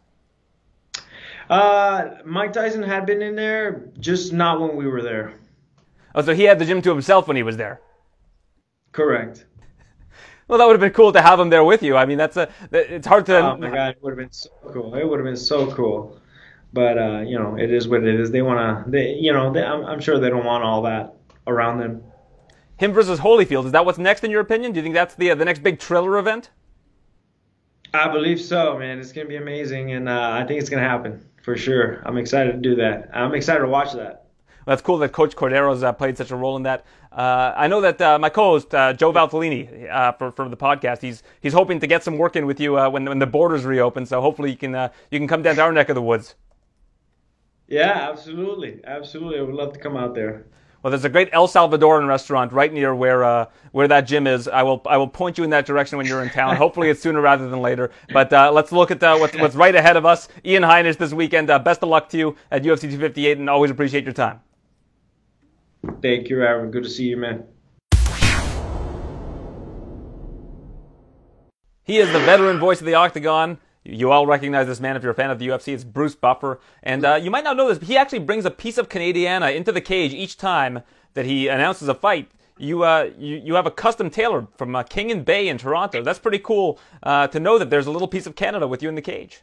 Uh, Mike Tyson had been in there, just not when we were there. Oh, so he had the gym to himself when he was there. Correct. Well, that would have been cool to have him there with you. I mean, that's a. It's hard to. Oh my god, it would have been so cool. It would have been so cool. But uh, you know, it is what it is. They want to. They, you know, they, I'm, I'm sure they don't want all that around them. Him versus Holyfield. Is that what's next in your opinion? Do you think that's the uh, the next big thriller event? I believe so, man. It's gonna be amazing, and uh, I think it's gonna happen for sure. I'm excited to do that. I'm excited to watch that. That's cool that Coach Cordeiro's uh, played such a role in that. Uh, I know that uh, my co-host uh, Joe Valtellini uh, for for the podcast, he's he's hoping to get some work in with you uh, when when the borders reopen. So hopefully you can you can come down to our neck of the woods. Yeah, absolutely, absolutely. I would love to come out there. Well, there's a great El Salvadoran restaurant right near where uh, where that gym is. I will I will point you in that direction when you're in town. Hopefully, it's sooner rather than later. But uh, let's look at uh, what's what's right ahead of us. Ian Heinisch this weekend. best of luck to you at UFC 258, and always appreciate your time. Thank you, Aaron. Good to see you, man. He is the veteran voice of the Octagon. You all recognize this man if you're a fan of the UFC. It's Bruce Buffer. And uh, you might not know this, but he actually brings a piece of Canadiana into the cage each time that he announces a fight. You, uh, you, you have a custom tailored from uh, King and Bay in Toronto. That's pretty cool uh, to know that there's a little piece of Canada with you in the cage.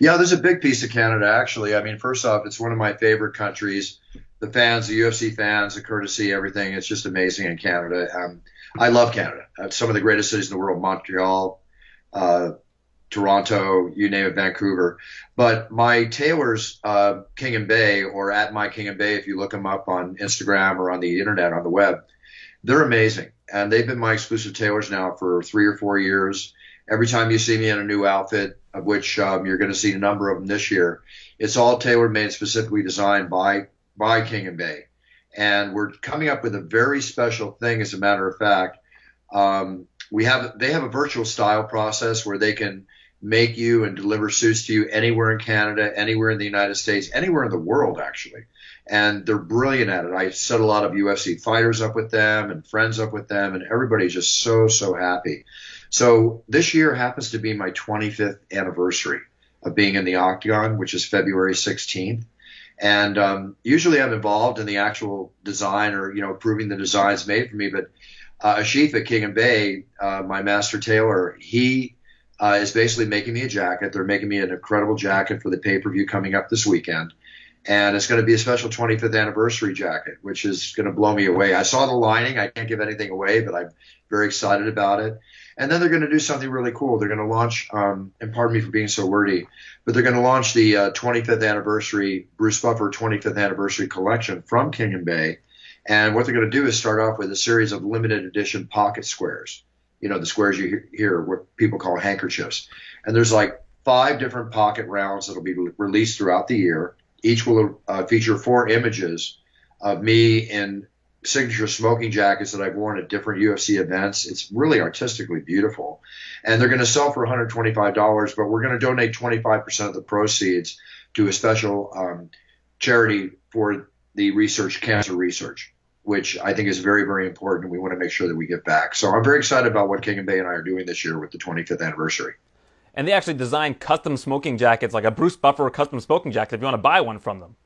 Yeah, there's a big piece of Canada, actually. I mean, first off, it's one of my favorite countries the fans, the UFC fans, the courtesy, everything. It's just amazing in Canada. Um, I love Canada. Uh, some of the greatest cities in the world: Montreal, uh, Toronto, you name it, Vancouver. But my tailors, uh, King and Bay, or at my King and Bay, if you look them up on Instagram or on the internet on the web, they're amazing, and they've been my exclusive tailors now for three or four years. Every time you see me in a new outfit, of which um, you're going to see a number of them this year, it's all tailor made, specifically designed by by King and Bay. And we're coming up with a very special thing, as a matter of fact. Um, we have they have a virtual style process where they can make you and deliver suits to you anywhere in Canada, anywhere in the United States, anywhere in the world, actually. And they're brilliant at it. I set a lot of UFC fighters up with them and friends up with them, and everybody's just so, so happy. So this year happens to be my 25th anniversary of being in the Octagon, which is February 16th. And um, usually I'm involved in the actual design or, you know, approving the designs made for me. But uh, Ashif at King and Bay, uh, my master tailor, he uh, is basically making me a jacket. They're making me an incredible jacket for the pay per view coming up this weekend. And it's going to be a special 25th anniversary jacket, which is going to blow me away. I saw the lining. I can't give anything away, but I'm very excited about it. And then they're going to do something really cool. They're going to launch, um, and pardon me for being so wordy, but they're going to launch the uh, 25th anniversary Bruce Buffer 25th anniversary collection from King and Bay. And what they're going to do is start off with a series of limited edition pocket squares. You know, the squares you hear what people call handkerchiefs. And there's like five different pocket rounds that'll be released throughout the year. Each will uh, feature four images of me in signature smoking jackets that I've worn at different UFC events. It's really artistically beautiful. And they're going to sell for $125, but we're going to donate 25% of the proceeds to a special um, charity for the research, cancer research, which I think is very, very important. We want to make sure that we give back. So I'm very excited about what King and Bay and I are doing this year with the 25th anniversary. And they actually design custom smoking jackets, like a Bruce Buffer custom smoking jacket, if you want to buy one from them.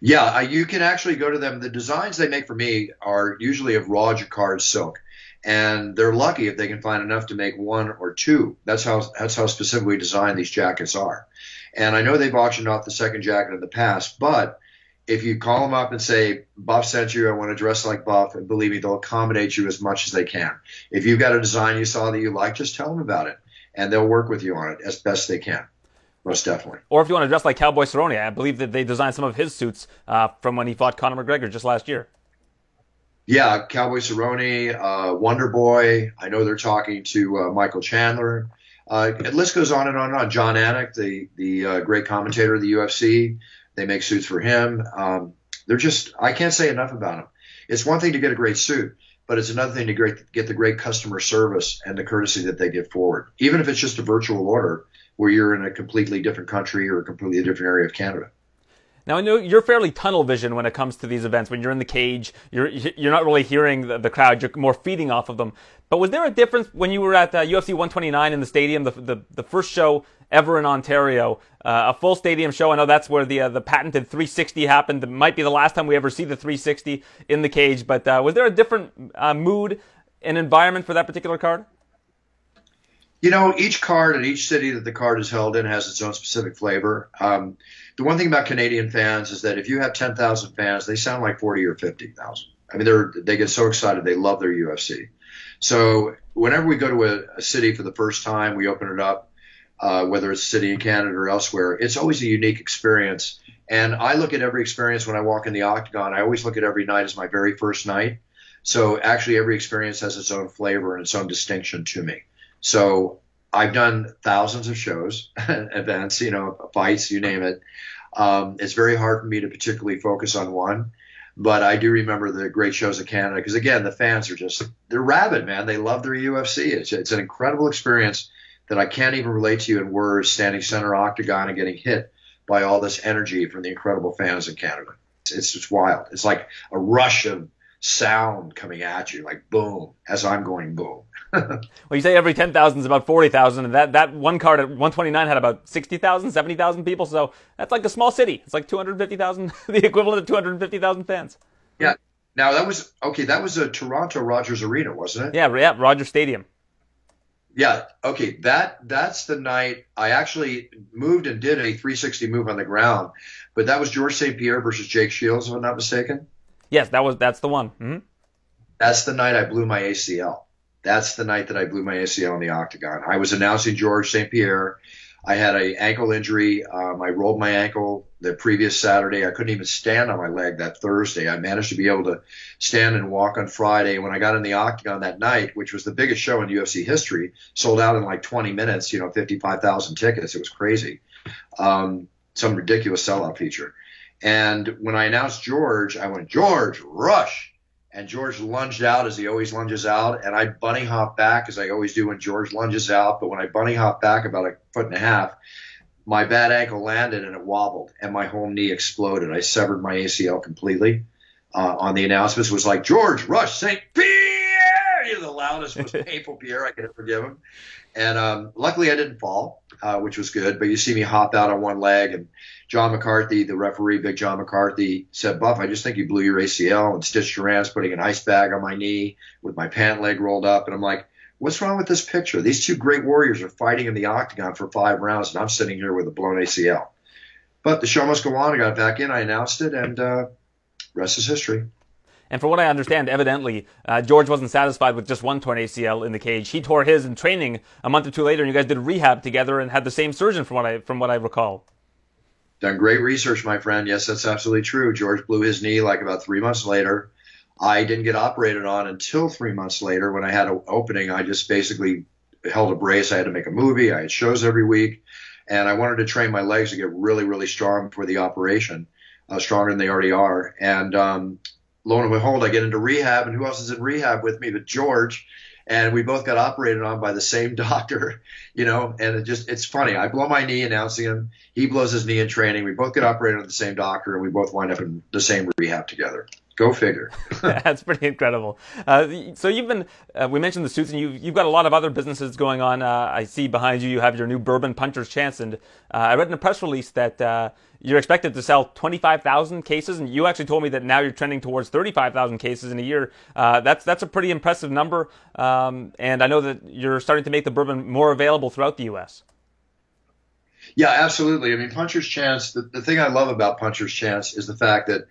Yeah, you can actually go to them. The designs they make for me are usually of raw jacquard silk, and they're lucky if they can find enough to make one or two. That's how that's how specifically designed these jackets are. And I know they've auctioned off the second jacket in the past, but if you call them up and say Buff sent you, I want to dress like Buff, and believe me, they'll accommodate you as much as they can. If you've got a design you saw that you like, just tell them about it, and they'll work with you on it as best they can most definitely. Or if you want to dress like Cowboy Cerrone, I believe that they designed some of his suits uh, from when he fought Conor McGregor just last year. Yeah, Cowboy Cerrone, uh, Wonder Boy. I know they're talking to uh, Michael Chandler. Uh, the list goes on and on and on. Jon Anik, the the uh, great commentator of the UFC, they make suits for him. Um, they're just I can't say enough about them. It's one thing to get a great suit, but it's another thing to great, get the great customer service and the courtesy that they give forward. Even if it's just a virtual order, where you're in a completely different country or a completely different area of Canada. Now I know you're fairly tunnel vision when it comes to these events. When you're in the cage, you're you're not really hearing the, the crowd. You're more feeding off of them. But was there a difference when you were at uh, UFC 129 in the stadium, the, the, the first show ever in Ontario, uh, a full stadium show? I know that's where the uh, the patented 360 happened. It might be the last time we ever see the 360 in the cage. But uh, was there a different uh, mood and environment for that particular card? You know, each card and each city that the card is held in has its own specific flavor. Um, the one thing about Canadian fans is that if you have 10,000 fans, they sound like 40 or 50,000. I mean, they're, they get so excited. They love their UFC. So whenever we go to a, a city for the first time, we open it up, uh, whether it's a city in Canada or elsewhere, it's always a unique experience. And I look at every experience when I walk in the octagon. I always look at every night as my very first night. So actually, every experience has its own flavor and its own distinction to me. So I've done thousands of shows, events, you know, fights, you name it. Um, it's very hard for me to particularly focus on one, but I do remember the great shows of Canada because again, the fans are just they're rabid, man. They love their UFC. It's it's an incredible experience that I can't even relate to you in words. Standing center octagon and getting hit by all this energy from the incredible fans in Canada. It's, it's just wild. It's like a rush of sound coming at you, like boom, as I'm going boom. well, you say every 10,000 is about 40,000, and that, that one card at 129 had about 60,000, 70,000 people, so that's like a small city. It's like 250,000, the equivalent of 250,000 fans. Yeah. Now, that was, okay, that was a Toronto Rogers Arena, wasn't it? Yeah, yeah, Rogers Stadium. Yeah, okay, that that's the night I actually moved and did a 360 move on the ground, but that was George St. Pierre versus Jake Shields, if I'm not mistaken. Yes, that was that's the one. Mm-hmm. That's the night I blew my ACL. That's the night that I blew my ACL in the octagon. I was announcing George St. Pierre. I had a ankle injury. Um, I rolled my ankle the previous Saturday. I couldn't even stand on my leg that Thursday. I managed to be able to stand and walk on Friday. When I got in the octagon that night, which was the biggest show in UFC history, sold out in like 20 minutes. You know, 55,000 tickets. It was crazy. Um, some ridiculous sellout feature. And when I announced George, I went, George, rush. And George lunged out as he always lunges out. And I bunny hop back as I always do when George lunges out. But when I bunny hop back about a foot and a half, my bad ankle landed and it wobbled and my whole knee exploded. I severed my ACL completely. Uh, on the announcements was like, George, rush, St. Pierre! The loudest, most painful Pierre I could ever give him. And um, luckily I didn't fall, uh, which was good. But you see me hop out on one leg and John McCarthy, the referee, Big John McCarthy, said, Buff, I just think you blew your ACL and stitched your hands, putting an ice bag on my knee with my pant leg rolled up. And I'm like, what's wrong with this picture? These two great warriors are fighting in the octagon for five rounds, and I'm sitting here with a blown ACL. But the show must go on. I got back in, I announced it, and uh, rest is history. And for what I understand, evidently, uh, George wasn't satisfied with just one torn ACL in the cage. He tore his in training a month or two later, and you guys did rehab together and had the same surgeon, from what I from what I recall. Done great research, my friend. Yes, that's absolutely true. George blew his knee like about three months later. I didn't get operated on until three months later when I had an opening. I just basically held a brace. I had to make a movie. I had shows every week. And I wanted to train my legs to get really, really strong for the operation, uh, stronger than they already are. And um, lo and behold, I get into rehab, and who else is in rehab with me but George? And we both got operated on by the same doctor, you know, and it just, it's funny. I blow my knee announcing him. He blows his knee in training. We both get operated on the same doctor and we both wind up in the same rehab together. Go figure. That's pretty incredible. Uh, so you've been, uh, we mentioned the suits, and you've, you've got a lot of other businesses going on. Uh, I see behind you, you have your new bourbon puncher's chance, and uh, I read in a press release that uh, you're expected to sell 25,000 cases, and you actually told me that now you're trending towards 35,000 cases in a year. Uh, that's that's a pretty impressive number, um, and I know that you're starting to make the bourbon more available throughout the U.S. Yeah, absolutely. I mean, Puncher's Chance. The, the thing I love about Puncher's Chance is the fact that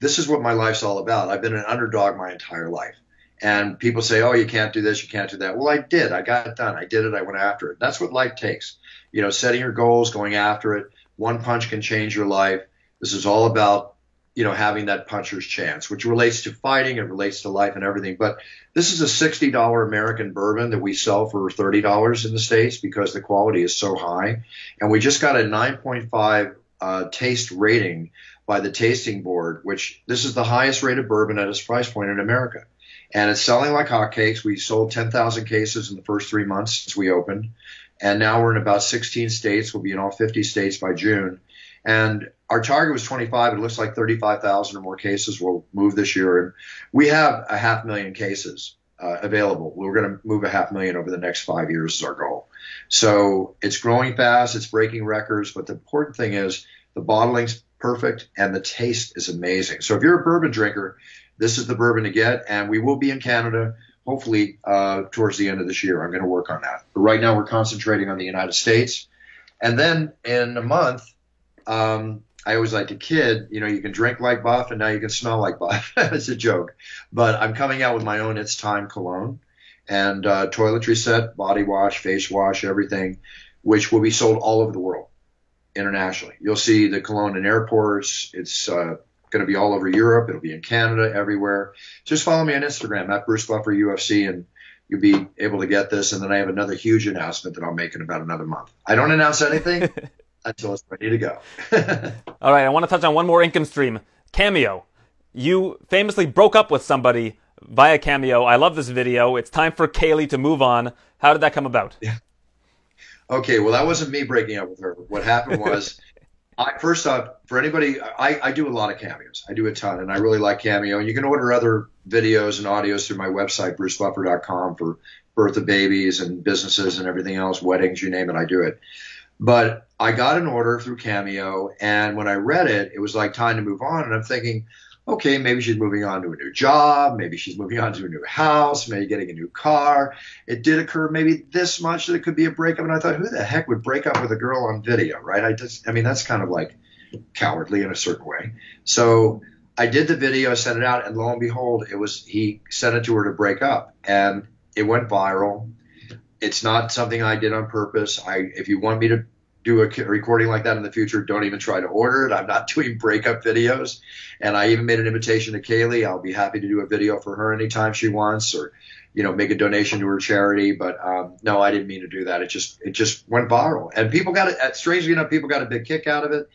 this is what my life's all about. I've been an underdog my entire life. And people say, oh, you can't do this, you can't do that. Well, I did. I got it done. I did it. I went after it. That's what life takes. You know, setting your goals, going after it. One punch can change your life. This is all about, you know, having that puncher's chance, which relates to fighting, it relates to life and everything. But this is a $60 American bourbon that we sell for $30 in the States because the quality is so high. And we just got a 9.5 uh, taste rating by the tasting board, which this is the highest rated bourbon at its price point in America. And it's selling like hotcakes. We sold 10,000 cases in the first three months since we opened. And now we're in about 16 states. We'll be in all 50 states by June. And our target was 25. It looks like 35,000 or more cases will move this year. And we have a half million cases uh, available. We're going to move a half million over the next five years is our goal. So it's growing fast. It's breaking records. But the important thing is the bottling's perfect, and the taste is amazing. So if you're a bourbon drinker, this is the bourbon to get, and we will be in Canada hopefully uh, towards the end of this year. I'm going to work on that. But right now we're concentrating on the United States, and then in a month. Um, I always like to kid, you know, you can drink like Buff and now you can smell like Buff. it's a joke. But I'm coming out with my own It's Time cologne and uh, toiletry set, body wash, face wash, everything, which will be sold all over the world internationally. You'll see the cologne in airports. It's uh, going to be all over Europe. It'll be in Canada, everywhere. Just follow me on Instagram at Bruce Buffer UFC, and you'll be able to get this. And then I have another huge announcement that I'll make in about another month. I don't announce anything until it's ready to go. all right, I want to touch on one more income stream. Cameo. You famously broke up with somebody via Cameo. I love this video. It's time for Kaylee to move on. How did that come about? Yeah. Okay, well, that wasn't me breaking up with her. What happened was, I first off, for anybody, I, I do a lot of cameos. I do a ton, and I really like Cameo. And you can order other videos and audios through my website, brucebuffer.com, for birth of babies and businesses and everything else, weddings, you name it, I do it. But I got an order through Cameo, and when I read it, it was like time to move on. And I'm thinking, okay, maybe she's moving on to a new job, maybe she's moving on to a new house, maybe getting a new car. It did occur maybe this much that it could be a breakup, and I thought, who the heck would break up with a girl on video, right? I just, I mean, that's kind of like cowardly in a certain way. So I did the video, sent it out, and lo and behold, it was he sent it to her to break up, and it went viral. It's not something I did on purpose. I, if you want me to do a recording like that in the future, don't even try to order it. I'm not doing breakup videos. And I even made an invitation to Kaylee. I'll be happy to do a video for her anytime she wants or, you know, make a donation to her charity. But um, no, I didn't mean to do that. It just it just went viral. And people got it, uh, strangely enough, people got a big kick out of it.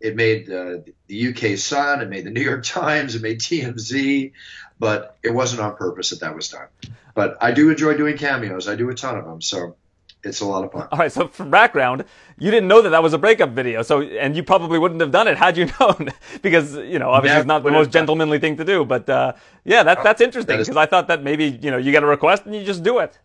It made uh, the UK Sun, it made the New York Times, it made TMZ, but it wasn't on purpose that that was done. But I do enjoy doing cameos. I do a ton of them. So it's a lot of fun. All right, so for background, you didn't know that that was a breakup video, so and you probably wouldn't have done it had you known, because you know obviously Never it's not the most gentlemanly thing to do. But uh, yeah, that's that's interesting because I thought that maybe you know you get a request and you just do it.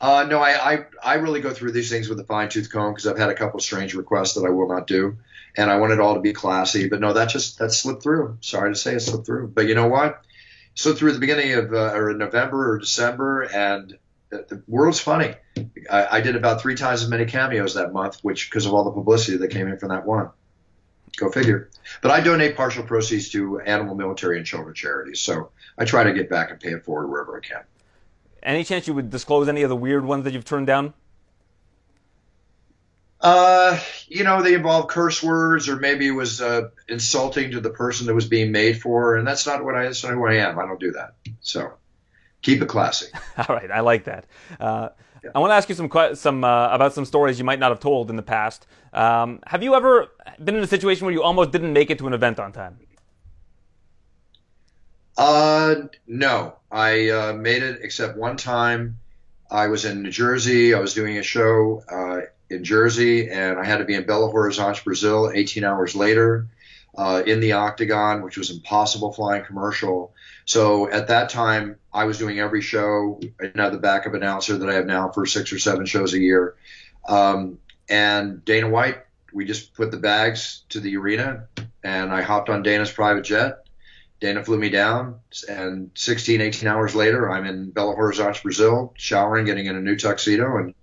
Uh, no, I, I I really go through these things with a fine tooth comb because I've had a couple strange requests that I will not do, and I want it all to be classy. But no, that just that slipped through. Sorry to say, it slipped through. But you know what? So through the beginning of uh, or November or December, and the world's funny. I, I, did about three times as many cameos that month, which because of all the publicity that came in from that one. Go figure. But I donate partial proceeds to animal, military, and children charities. So I try to get back and pay it forward wherever I can. Any chance you would disclose any of the weird ones that you've turned down? Uh, you know, they involve curse words, or maybe it was uh, insulting to the person that was being made for, and that's not what I. That's not who I am. I don't do that. So keep it classy. All right, I like that. Uh, yeah. I want to ask you some some uh, about some stories you might not have told in the past. Um, have you ever been in a situation where you almost didn't make it to an event on time? Uh, no, I uh, made it except one time. I was in New Jersey. I was doing a show uh, in Jersey, and I had to be in Belo Horizonte, Brazil, 18 hours later, uh, in the Octagon, which was impossible flying commercial. So at that time, I was doing every show. Didn't the backup announcer that I have now for six or seven shows a year. Um, and Dana White, we just put the bags to the arena, and I hopped on Dana's private jet Dana flew me down, and 16, 18 hours later, I'm in Belo Horizonte, Brazil, showering, getting in a new tuxedo, and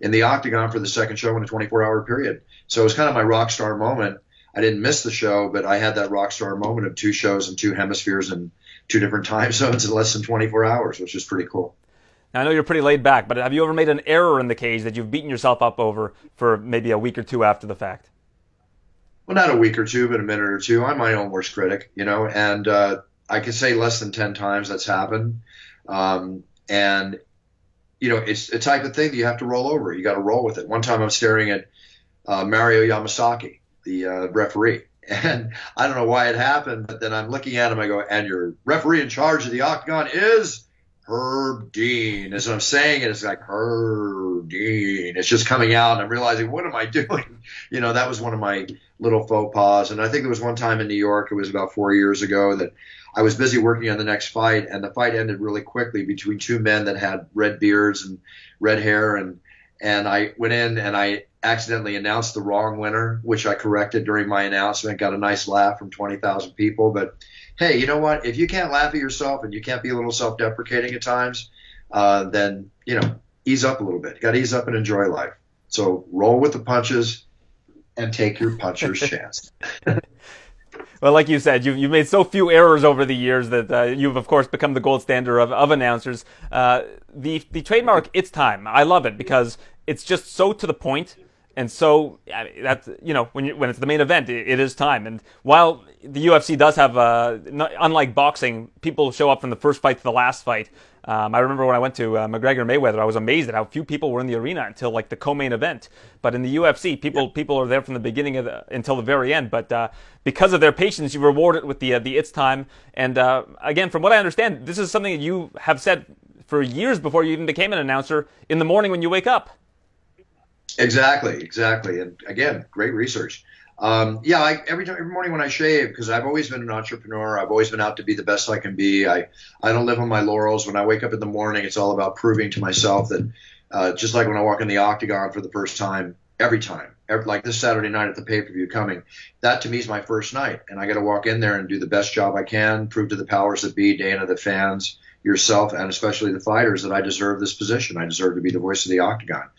in the octagon for the second show in a 24 hour period. So it was kind of my rock star moment. I didn't miss the show, but I had that rock star moment of two shows in two hemispheres and two different time zones in less than 24 hours, which is pretty cool. Now, I know you're pretty laid back, but have you ever made an error in the cage that you've beaten yourself up over for maybe a week or two after the fact? well, not a week or two, but a minute or two. I'm my own worst critic, you know, and uh, I can say less than 10 times that's happened. Um, and, you know, it's a type of thing that you have to roll over. You got to roll with it. One time I'm staring at uh, Mario Yamasaki, the uh, referee, and I don't know why it happened, but then I'm looking at him. I go, and your referee in charge of the octagon is Herb Dean. As I'm saying it, it's like Herb Dean. It's just coming out, and I'm realizing, what am I doing? You know, that was one of my little faux pas. And I think there was one time in New York, it was about four years ago, that I was busy working on the next fight, and the fight ended really quickly between two men that had red beards and red hair, and and I went in and I accidentally announced the wrong winner, which I corrected during my announcement. Got a nice laugh from 20,000 people, but hey, you know what? If you can't laugh at yourself and you can't be a little self-deprecating at times, uh, then you know, ease up a little bit. You got to ease up and enjoy life. So roll with the punches and take your puncher's chance. Well, like you said, you've, you've made so few errors over the years that uh, you've, of course, become the gold standard of, of announcers. Uh, the, the trademark, it's time. I love it because it's just so to the point and so that's you know when you, when it's the main event, it, it is time. And while the UFC does have, uh, unlike boxing, people show up from the first fight to the last fight. Um, I remember when I went to uh, McGregor Mayweather, I was amazed at how few people were in the arena until like the co-main event. But in the UFC, people yeah. people are there from the beginning of the, until the very end. But uh, because of their patience, you reward it with the uh, the it's time. And uh, again, from what I understand, this is something that you have said for years before you even became an announcer. In the morning when you wake up. Exactly, exactly. And again, great research. Um, yeah, I, every time, every morning when I shave, because I've always been an entrepreneur, I've always been out to be the best I can be. I, I don't live on my laurels. When I wake up in the morning, it's all about proving to myself that, uh, just like when I walk in the octagon for the first time, every time, every, like this Saturday night at the pay per view coming, that to me is my first night, and I got to walk in there and do the best job I can, prove to the powers that be, Dana, the fans, yourself, and especially the fighters that I deserve this position. I deserve to be the voice of the octagon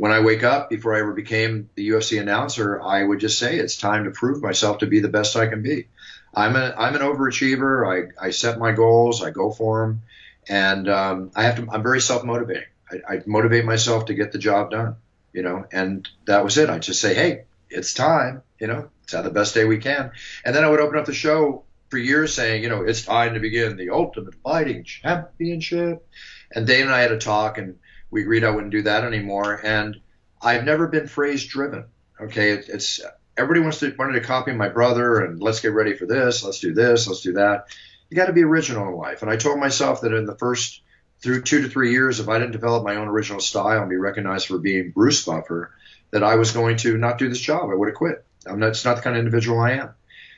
when I wake up, before I ever became the UFC announcer, I would just say it's time to prove myself to be the best I can be. I'm a I'm an overachiever. I, I set my goals. I go for them, and um, I have to. I'm very self motivating. I, I motivate myself to get the job done. You know, and that was it. I just say, hey, it's time. You know, let's have the best day we can. And then I would open up the show for years saying, you know, it's time to begin the Ultimate Fighting Championship. And Dane and I had a talk, and we agreed I wouldn't do that anymore. And I've never been phrase driven. Okay, it, it's everybody wants to wanted to copy my brother and let's get ready for this, let's do this, let's do that. You got to be original in life. And I told myself that in the first through two to three years, if I didn't develop my own original style and be recognized for being Bruce Buffer, that I was going to not do this job. I would have quit. I'm not, it's not the kind of individual I am.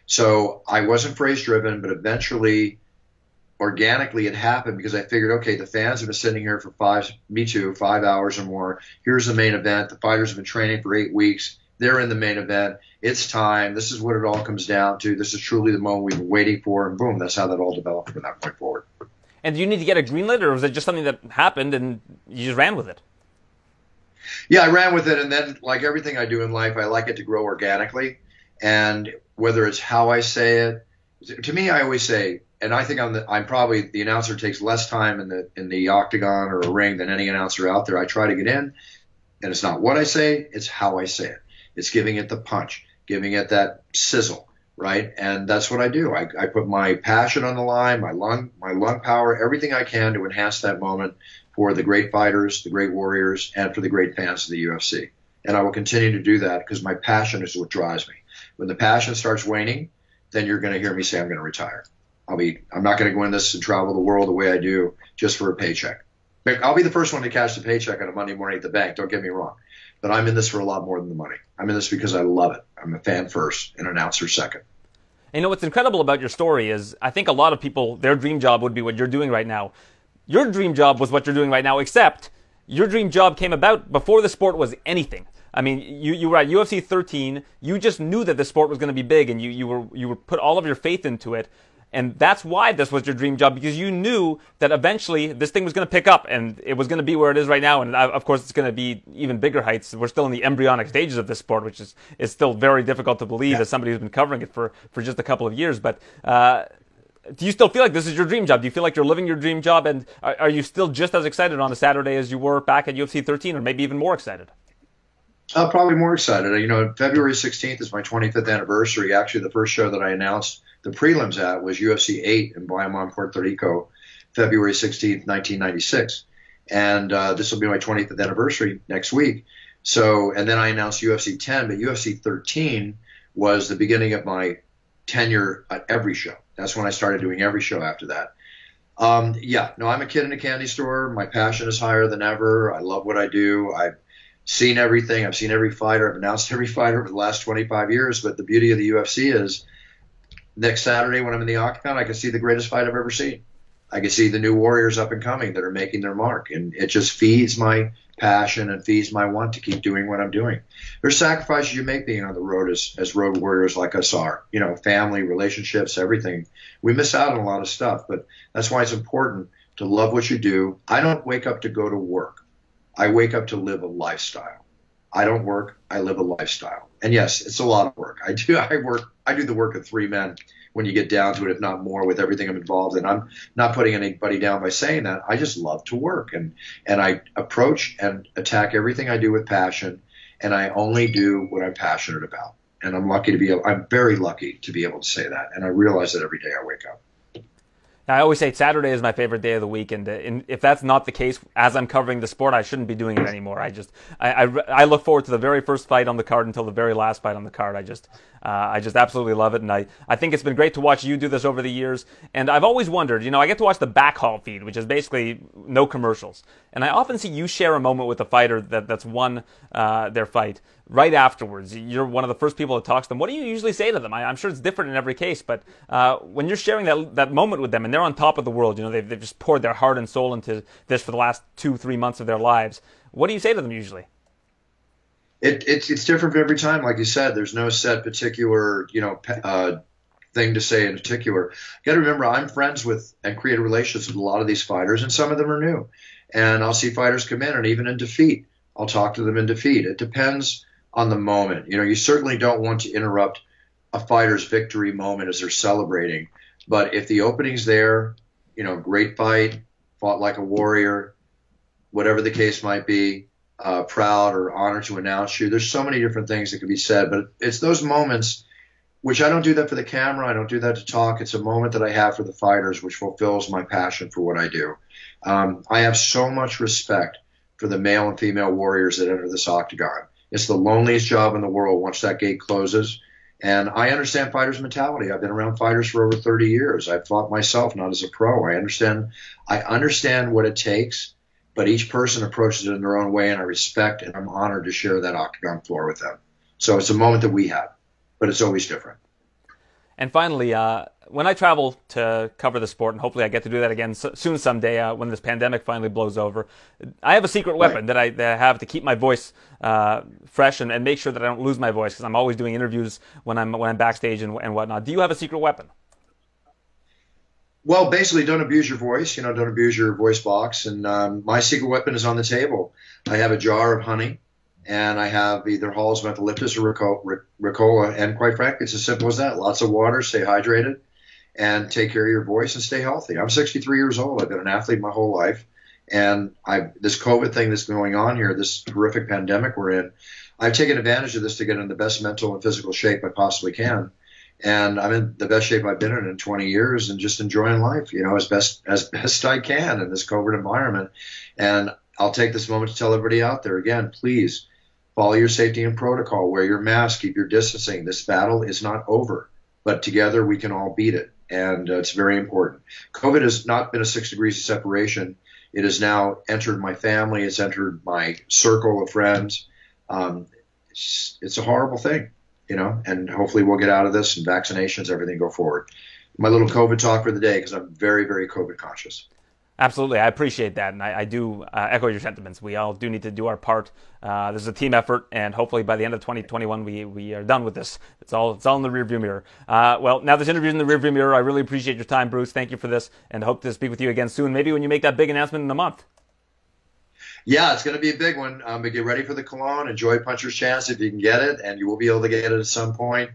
So I wasn't phrase driven, but eventually organically it happened because I figured, okay, the fans have been sitting here for five, me too, five hours or more. Here's the main event. The fighters have been training for eight weeks. They're in the main event. It's time. This is what it all comes down to. This is truly the moment we've been waiting for, and boom, that's how that all developed from that point forward. And do you need to get a green light, or was it just something that happened and you just ran with it? Yeah, I ran with it, and then like everything I do in life, I like it to grow organically. And whether it's how I say it, to me, I always say and I think I'm the, I'm probably the announcer takes less time in the in the octagon or a ring than any announcer out there. I try to get in, and it's not what I say, it's how I say it. It's giving it the punch, giving it that sizzle, right? And that's what I do. I, I put my passion on the line, my lung my lung power, everything I can to enhance that moment for the great fighters, the great warriors, and for the great fans of the UFC. And I will continue to do that because my passion is what drives me. When the passion starts waning, then you're going to hear me say I'm going to retire. I'll be. I'm not going to go in this and travel the world the way I do just for a paycheck. I'll be the first one to cash the paycheck on a Monday morning at the bank. Don't get me wrong, but I'm in this for a lot more than the money. I'm in this because I love it. I'm a fan first, an announcer second. You know what's incredible about your story is I think a lot of people their dream job would be what you're doing right now. Your dream job was what you're doing right now, except your dream job came about before the sport was anything. I mean, you, you were at UFC 13. You just knew that the sport was going to be big, and you, you were you were put all of your faith into it. And that's why this was your dream job because you knew that eventually this thing was going to pick up and it was going to be where it is right now. And uh, of course, it's going to be even bigger heights. We're still in the embryonic stages of this sport, which is, is still very difficult to believe yeah. as somebody who's been covering it for, for just a couple of years. But, uh, do you still feel like this is your dream job? Do you feel like you're living your dream job? And are, are you still just as excited on a Saturday as you were back at UFC 13 or maybe even more excited? Uh, probably more excited. You know, February 16th is my 25th anniversary. Actually, the first show that I announced the prelims at was UFC 8 in Bayamon, Puerto Rico, February 16th, 1996. And uh, this will be my 20th anniversary next week. So, and then I announced UFC 10, but UFC 13 was the beginning of my tenure at every show. That's when I started doing every show after that. Um, yeah, no, I'm a kid in a candy store. My passion is higher than ever. I love what I do. I've seen everything. I've seen every fighter. I've announced every fighter over the last 25 years. But the beauty of the UFC is next Saturday when I'm in the octagon, I can see the greatest fight I've ever seen. I can see the new warriors up and coming that are making their mark, and it just feeds my passion and feeds my want to keep doing what I'm doing. There's sacrifices you make being on the road as, as road warriors like us are. You know, family, relationships, everything. We miss out on a lot of stuff, but that's why it's important to love what you do. I don't wake up to go to work. I wake up to live a lifestyle. I don't work, I live a lifestyle. And yes, it's a lot of work. I do I work I do the work of three men when you get down to it, if not more, with everything I'm involved in. I'm not putting anybody down by saying that. I just love to work and and I approach and attack everything I do with passion and I only do what I'm passionate about. And I'm lucky to be I'm very lucky to be able to say that. And I realize that every day I wake up. I always say Saturday is my favorite day of the week, and, uh, if that's not the case, as I'm covering the sport, I shouldn't be doing it anymore. I just, I, I, I, look forward to the very first fight on the card until the very last fight on the card. I just, uh, I just absolutely love it, and I, I think it's been great to watch you do this over the years. And I've always wondered, you know, I get to watch the back haul feed, which is basically no commercials, and I often see you share a moment with a fighter that, that's won uh, their fight right afterwards. You're one of the first people that talks to them. What do you usually say to them? I, am sure it's different in every case, but uh, when you're sharing that that moment with them and they're on top of the world, you know, they've, they've just poured their heart and soul into this for the last two, three months of their lives. What do you say to them usually? It, it's it's different every time. Like you said, there's no set particular you know uh, thing to say in particular. You got to remember, I'm friends with and create relationships with a lot of these fighters, and some of them are new. And I'll see fighters come in, and even in defeat, I'll talk to them in defeat. It depends on the moment. You know, you certainly don't want to interrupt a fighter's victory moment as they're celebrating. But if the opening's there, you know, great fight, fought like a warrior, whatever the case might be, uh, proud or honored to announce you. There's so many different things that can be said, but it's those moments which I don't do that for the camera. I don't do that to talk. It's a moment that I have for the fighters, which fulfills my passion for what I do. Um, I have so much respect for the male and female warriors that enter this octagon. It's the loneliest job in the world once that gate closes. And I understand fighters' mentality. I've been around fighters for over 30 years. I've fought myself, not as a pro. I understand. I understand what it takes, but each person approaches it in their own way, and I respect and I'm honored to share that octagon floor with them. So it's a moment that we have, but it's always different. And finally, uh, when I travel to cover the sport, and hopefully I get to do that again soon someday uh, when this pandemic finally blows over, I have a secret weapon right. that, I, that I have to keep my voice uh, fresh and, and, make sure that I don't lose my voice because I'm always doing interviews when I'm when I'm backstage and, and whatnot. Do you have a secret weapon? Well, basically, don't abuse your voice. You know, don't abuse your voice box. And um, my secret weapon is on the table. I have a jar of honey and I have either Hall's Mentholyptus or Ricola. And quite frankly, it's as simple as that. Lots of water, stay hydrated, and take care of your voice and stay healthy. I'm 63 years old. I've been an athlete my whole life. And I, this COVID thing that's going on here, this horrific pandemic we're in, I've taken advantage of this to get in the best mental and physical shape I possibly can. And I'm in the best shape I've been in in 20 years and just enjoying life, you know, as best, as best I can in this COVID environment. And I'll take this moment to tell everybody out there again, please follow your safety and protocol, wear your mask, keep your distancing. This battle is not over, but together we can all beat it. and uh, it's very important. COVID has not been a six degrees of separation. It has now entered my family. It's entered my circle of friends. Um, it's, it's a horrible thing, you know, and hopefully we'll get out of this and vaccinations, everything go forward. My little COVID talk for the day because I'm very, very COVID conscious. Absolutely, I appreciate that, and I, I do uh, echo your sentiments. We all do need to do our part. Uh, this is a team effort, and hopefully by the end of 2021, we, we are done with this. It's all it's all in the rearview mirror. Uh, well, now this interview's in the rearview mirror. I really appreciate your time, Bruce. Thank you for this, and hope to speak with you again soon. Maybe when you make that big announcement in a month. Yeah, it's going to be a big one. Um, but get ready for the cologne. Enjoy Puncher's Chance if you can get it, and you will be able to get it at some point.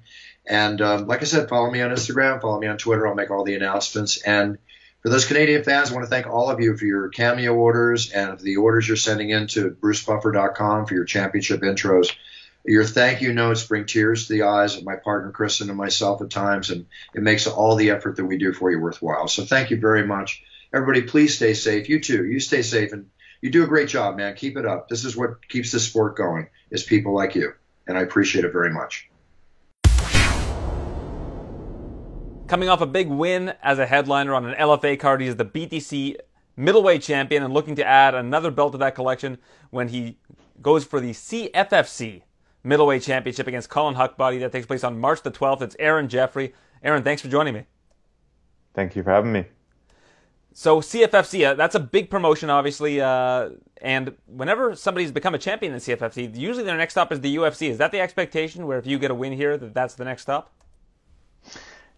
And um, like I said, follow me on Instagram, follow me on Twitter. I'll make all the announcements. And for those Canadian fans, I want to thank all of you for your cameo orders and the orders you're sending in to brucepuffer.com for your championship intros. Your thank you notes bring tears to the eyes of my partner Kristen and myself at times, and it makes all the effort that we do for you worthwhile. So thank you very much. Everybody, please stay safe. You too. You stay safe and you do a great job, man. Keep it up. This is what keeps this sport going is people like you. And I appreciate it very much. Coming off a big win as a headliner on an LFA card, he is the BTC middleweight champion and looking to add another belt to that collection when he goes for the CFFC middleweight championship against Colin Huckbody. That takes place on March the 12th. It's Aaron Jeffery. Aaron, thanks for joining me. Thank you for having me. So CFFC, uh, that's a big promotion, obviously. Uh, and whenever somebody's become a champion in CFFC, usually their next stop is the UFC. Is that the expectation? Where if you get a win here, that that's the next stop?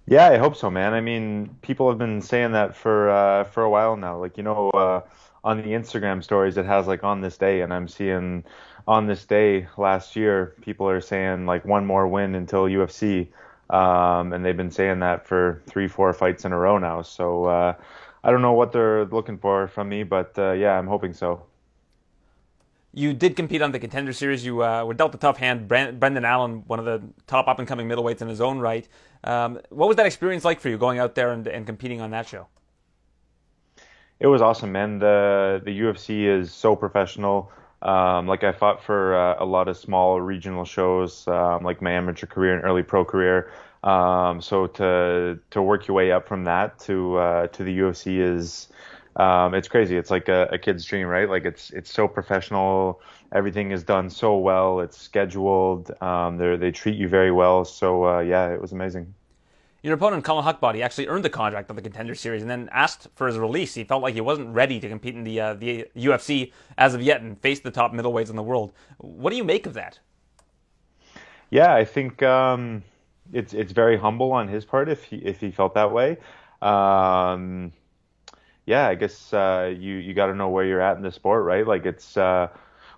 Yeah, I hope so, man. I mean, people have been saying that for uh, for a while now. Like you know, uh, on the Instagram stories, it has like on this day, and I'm seeing on this day last year, people are saying like one more win until UFC, um, and they've been saying that for three, four fights in a row now. So uh, I don't know what they're looking for from me, but uh, yeah, I'm hoping so. You did compete on the contender series. You uh, were dealt a tough hand. Brendan Allen, one of the top up and coming middleweights in his own right. Um, what was that experience like for you going out there and, and competing on that show? It was awesome, man. The the UFC is so professional. Um, like I fought for uh, a lot of small regional shows, um, like my amateur career and early pro career. Um, so to to work your way up from that to uh, to the UFC is um, it's crazy. It's like a, a, kid's dream, right? Like it's it's so professional. Everything is done so well. It's scheduled. Um, they they treat you very well. So uh, yeah, it was amazing. Your opponent, Colin Huckbody, actually earned the contract on the Contender Series and then asked for his release. He felt like he wasn't ready to compete in the uh, the UFC as of yet and face the top middleweights in the world. What do you make of that? Yeah, I think um, it's it's very humble on his part if he if he felt that way. Um, yeah, I guess uh, you you got to know where you're at in the sport, right? Like it's uh,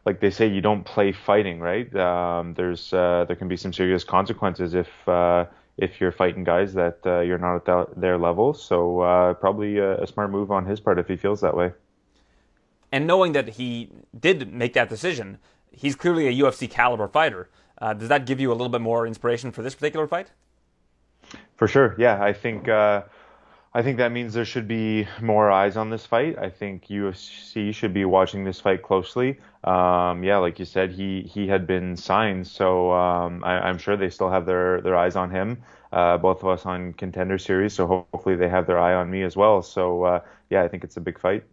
like they say, you don't play fighting, right? Um, there's uh, there can be some serious consequences if uh, if you're fighting guys that uh, you're not at that, their level. So uh, probably a, a smart move on his part if he feels that way. And knowing that he did make that decision, he's clearly a UFC caliber fighter. Uh, does that give you a little bit more inspiration for this particular fight? For sure, yeah. I think uh, I think that means there should be more eyes on this fight. I think UFC should be watching this fight closely. Um, yeah, like you said, he he had been signed, so um, I, am sure they still have their their eyes on him. Uh, both of us on contender series, so hopefully they have their eye on me as well. So uh, yeah, I think it's a big fight.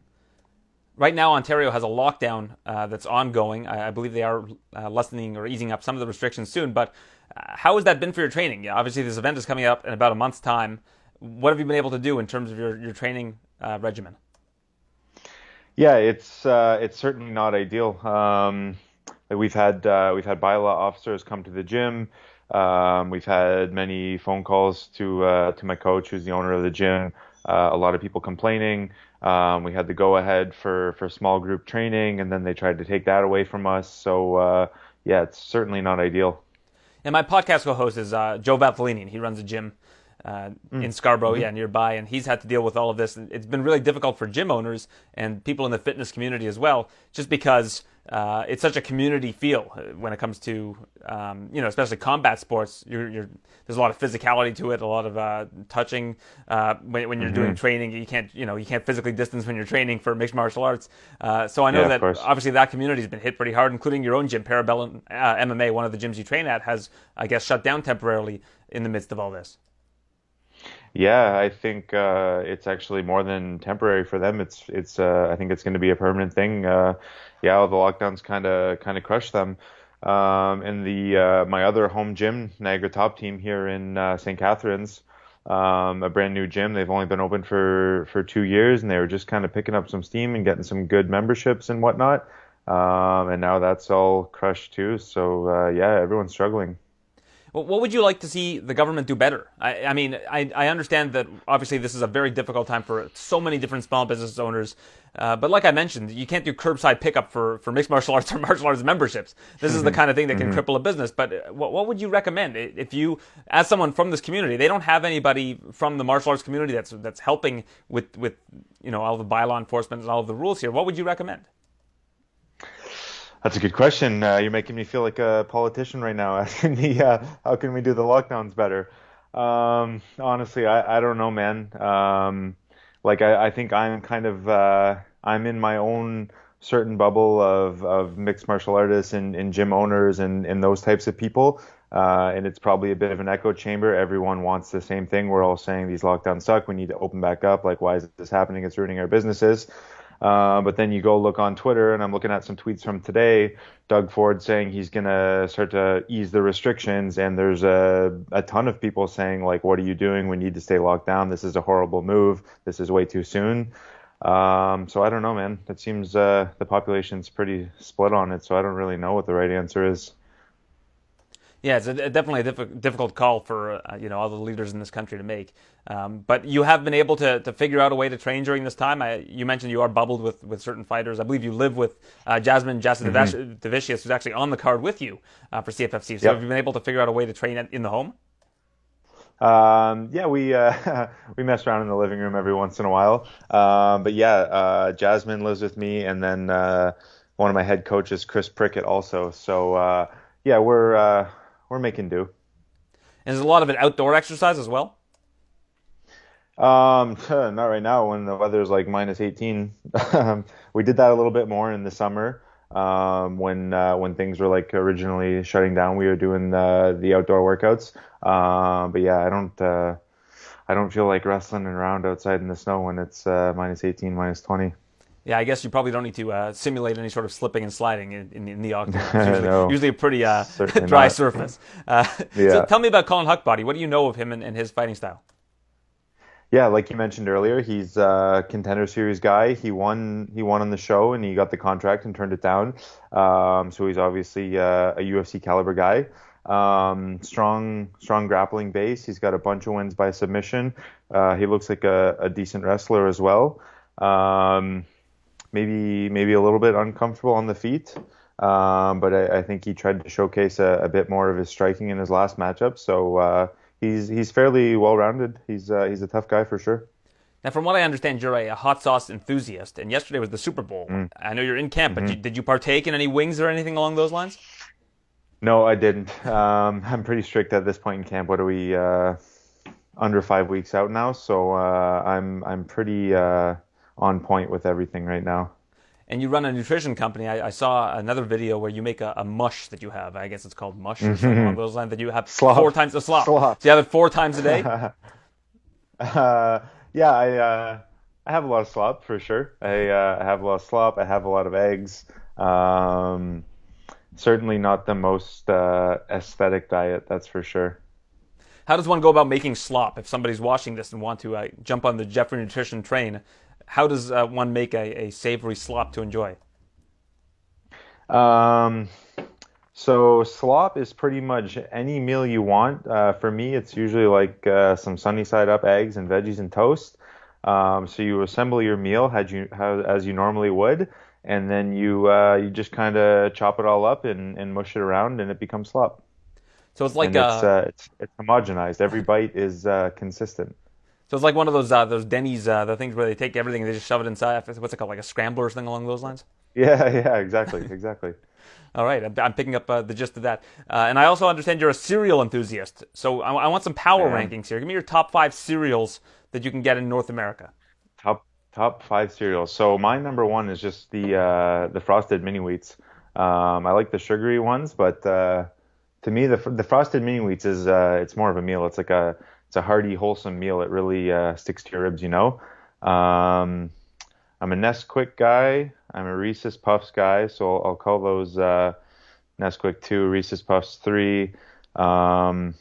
Right now, Ontario has a lockdown uh, that's ongoing. I, I, believe they are uh, lessening or easing up some of the restrictions soon. But uh, how has that been for your training? Yeah, obviously, this event is coming up in about a month's time. What have you been able to do in terms of your, your training uh, regimen? Yeah, it's uh, it's certainly not ideal. Um, we've had uh, we've had bylaw officers come to the gym. Um, we've had many phone calls to to my coach, who's the owner of the gym. a lot of people complaining. Um, we had the go ahead for, for small group training, and then they tried to take that away from us. So, uh, yeah, it's certainly not ideal. And my podcast co host is uh, Joe and he runs a gym uh, mm. in Scarborough, mm-hmm. yeah, nearby, and he's had to deal with all of this. It's been really difficult for gym owners and people in the fitness community as well, just because uh, it's such a community feel uh, when it comes to um, you know especially combat sports. You're, you're, there's a lot of physicality to it, a lot of uh, touching uh, when, when, you're mm-hmm. doing training. You can't you know you can't physically distance when you're training for mixed martial arts. Uh, so I know yeah, that obviously that community has been hit pretty hard, including your own gym, Parabellum uh, MMA, one of the gyms you train at, has I guess shut down temporarily in the midst of all this. Yeah, I think uh, it's actually more than temporary for them. It's it's uh, I think it's going to be a permanent thing. Yeah, the lockdowns kind of kind of crushed them. Um, and the uh, my other home gym, Niagara Top Team here in uh, St. Catharines, um, a brand new gym. They've only been open for for two years, and they were just kind of picking up some steam and getting some good memberships and whatnot. Um, and now that's all crushed too. So uh, yeah, everyone's struggling. What would you like to see the government do better? I, I mean, I, I, understand that obviously this is a very difficult time for so many different small business owners. Uh, but like I mentioned, you can't do curbside pickup for, for mixed martial arts or martial arts memberships. This is the kind of thing that can mm-hmm. cripple a business. But uh, what, what would you recommend if you, as someone from this community, they don't have anybody from the martial arts community that's that's helping with with you know all the bylaw enforcement and all of the rules here? What would you recommend? That's a good question. Uh, you're making me feel like a politician right now, asking me uh, how can we do the lockdowns better. Um, honestly, I, I don't know, man. Um, like I, I think I'm kind of uh, I'm in my own certain bubble of, of mixed martial artists and, and gym owners and, and those types of people. Uh, and it's probably a bit of an echo chamber. Everyone wants the same thing. We're all saying these lockdowns suck. We need to open back up. Like, why is this happening? It's ruining our businesses. Uh, but then you go look on Twitter, and I'm looking at some tweets from today. Doug Ford saying he's going to start to ease the restrictions, and there's a, a ton of people saying like, "What are you doing? We need to stay locked down. This is a horrible move. This is way too soon." Um, so I don't know, man. It seems uh, the population's pretty split on it, so I don't really know what the right answer is. Yeah, it's a, definitely a diff- difficult call for uh, you know all the leaders in this country to make. Um, but you have been able to, to figure out a way to train during this time. I, you mentioned you are bubbled with, with certain fighters. I believe you live with uh, Jasmine Jasudavicius, mm-hmm. who's actually on the card with you uh, for CFFC. So yep. have you been able to figure out a way to train in the home? Um, yeah, we uh, we mess around in the living room every once in a while. Um, but yeah, uh, Jasmine lives with me, and then uh, one of my head coaches, Chris Prickett, also. So uh, yeah, we're uh, we're making do. And is a lot of it outdoor exercise as well? Um, not right now when the weather's like minus 18. we did that a little bit more in the summer. Um, when uh, when things were like originally shutting down, we were doing the the outdoor workouts. Uh, but yeah, I don't uh, I don't feel like wrestling around outside in the snow when it's uh, minus 18, minus 20. Yeah, I guess you probably don't need to uh, simulate any sort of slipping and sliding in, in, in the octagon. It's usually, no, usually a pretty uh, dry not. surface. Uh, yeah. So tell me about Colin Huckbody. What do you know of him and, and his fighting style? Yeah, like you mentioned earlier, he's a contender series guy. He won. He won on the show, and he got the contract and turned it down. Um, so he's obviously uh, a UFC caliber guy. Um, strong, strong grappling base. He's got a bunch of wins by submission. Uh, he looks like a, a, decent wrestler as well. Um, maybe maybe a little bit uncomfortable on the feet. Um, but I, I, think he tried to showcase a, a, bit more of his striking in his last matchup. So uh, he's he's fairly well rounded. He's uh, he's a tough guy for sure. Now, from what I understand, you're a hot sauce enthusiast, and yesterday was the Super Bowl. Mm. I know you're in camp, mm-hmm. but you, did you partake in any wings or anything along those lines? No, I didn't. Um, I'm pretty strict at this point in camp. What are we? Uh, under five weeks out now, so uh, I'm I'm pretty uh, on point with everything right now. And you run a nutrition company. I, I saw another video where you make a, a, mush that you have. I guess it's called mush or something along those lines that you have slop. four times a slop. slop. So you have it four times a day. uh, yeah, I uh, I have a lot of slop for sure. I, uh, I have a lot of slop. I have a lot of eggs. Um, certainly not the most uh, aesthetic diet, that's for sure. How does one go about making slop? If somebody's watching this and want to uh, jump on the Jeffery Nutrition train, how does uh, one make a, a, savory slop to enjoy? Um, so slop is pretty much any meal you want. Uh, for me, it's usually like uh, some sunny side up eggs and veggies and toast. Um, so you assemble your meal as you how, as you normally would, and then you uh, you just kind of chop it all up and, and mush it around, and it becomes slop. So it's like it's, uh, it's, it's homogenized. Every bite is uh, consistent. So it's like one of those uh, those Denny's uh, the things where they take everything and they just shove it inside. What's it called, like a scrambler or something along those lines? Yeah, yeah, exactly, exactly. All right, I'm, I'm picking up uh, the gist of that. Uh, and I also understand you're a cereal enthusiast. So I, I want some power rankings here. Give me your top five cereals that you can get in North America. Top top five cereals. So my number one is just the uh, the frosted mini wheats. Um, I like the sugary ones, but uh, to me the the frosted mini wheats is uh, it's more of a meal. It's like a it's a hearty, wholesome meal. It really uh, sticks to your ribs, you know. Um, I'm a Nesquik guy. I'm a Reese's Puffs guy, so I'll, I'll call those uh, Nesquik two, Reese's Puffs three. Um,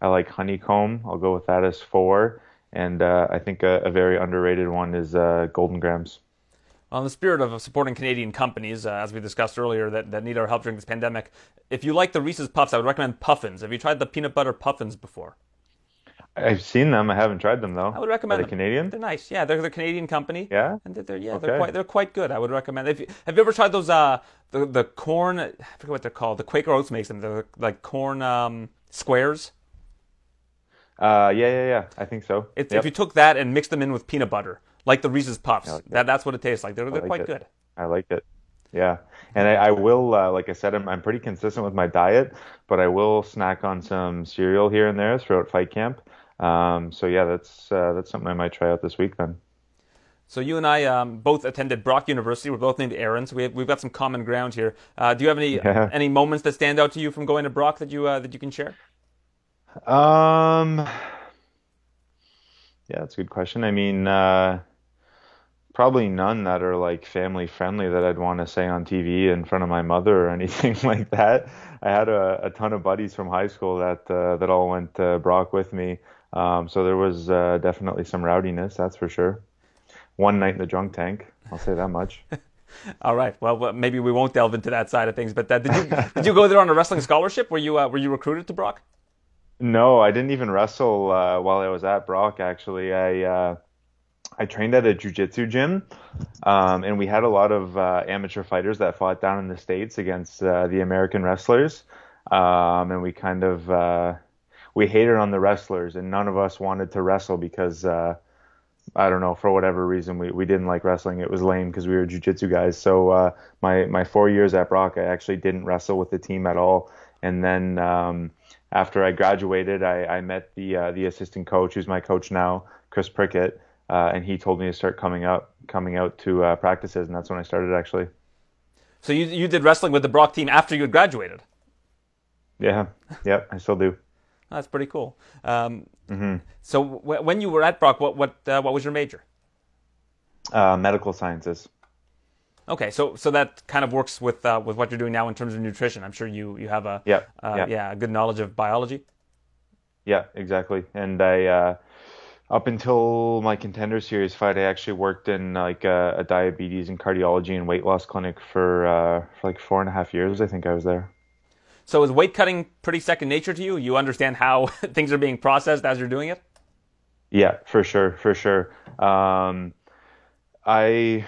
I like honeycomb. I'll go with that as four. And uh, I think a, a, very underrated one is uh, Golden Grahams. Well, in the spirit of supporting Canadian companies, uh, as we discussed earlier, that, that need our help during this pandemic, if you like the Reese's Puffs, I would recommend Puffins. Have you tried the peanut butter Puffins before? I've seen them. I haven't tried them though. I would recommend Are they them. Canadian? They're nice. Yeah, they're the Canadian company. Yeah. And they're, they're yeah, okay. they're quite they're quite good. I would recommend. If you, have you ever tried those uh the the corn? I forget what they're called. The Quaker Oats makes them. They're like corn um squares. Uh, yeah, yeah, yeah. I think so. If, yep. if you took that and mixed them in with peanut butter, like the Reese's Puffs, like that, that's what it tastes like. They're, they're like quite it. good. I like it. Yeah, and I, I will, uh, like I said, I'm, I'm pretty consistent with my diet, but I will snack on some cereal here and there throughout fight camp. Um, so yeah, that's uh, that's something I might try out this week then. So you and I um, both attended Brock University. We're both named Aaron, so we have, we've got some common ground here. Uh, do you have any Yeah. any moments that stand out to you from going to Brock that you uh, that you can share? Um, yeah, that's a good question. I mean, uh, probably none that are like family friendly that I'd want to say on TV in front of my mother or anything like that. I had a, a ton of buddies from high school that uh, that all went to Brock with me, um, so there was uh, definitely some rowdiness, that's for sure. One night in the drunk tank, I'll say that much. All right. Well, maybe we won't delve into that side of things. But uh, did you did you go there on a wrestling scholarship? Were you uh, were you recruited to Brock? No, I didn't even wrestle uh, while I was at Brock. Actually, I uh, I trained at a jujitsu gym, um, and we had a lot of uh, amateur fighters that fought down in the states against uh, the American wrestlers, um, and we kind of uh, we hated on the wrestlers, and none of us wanted to wrestle because uh, I don't know for whatever reason we, we didn't like wrestling. It was lame because we were jujitsu guys. So uh, my my four years at Brock, I actually didn't wrestle with the team at all, and then. Um, after I graduated, I, I met the uh, the assistant coach, who's my coach now, Chris Prickett, uh, and he told me to start coming out coming out to uh, practices, and that's when I started actually. So you you did wrestling with the Brock team after you had graduated. Yeah, yep, I still do. That's pretty cool. Um, hmm so w- when you were at Brock, what what uh, what was your major? Uh, medical sciences. Okay, so so that kind of works with uh, with what you're doing now in terms of nutrition. I'm sure you you have a Yeah, uh, yeah. yeah a good knowledge of biology. Yeah, exactly. And I, uh, up until my contender series fight, I actually worked in like a, a diabetes and cardiology and weight loss clinic for uh, for like four and a half years. I think I was there. So is weight cutting pretty second nature to you? You understand how things are being processed as you're doing it? Yeah, for sure, for sure. Um, I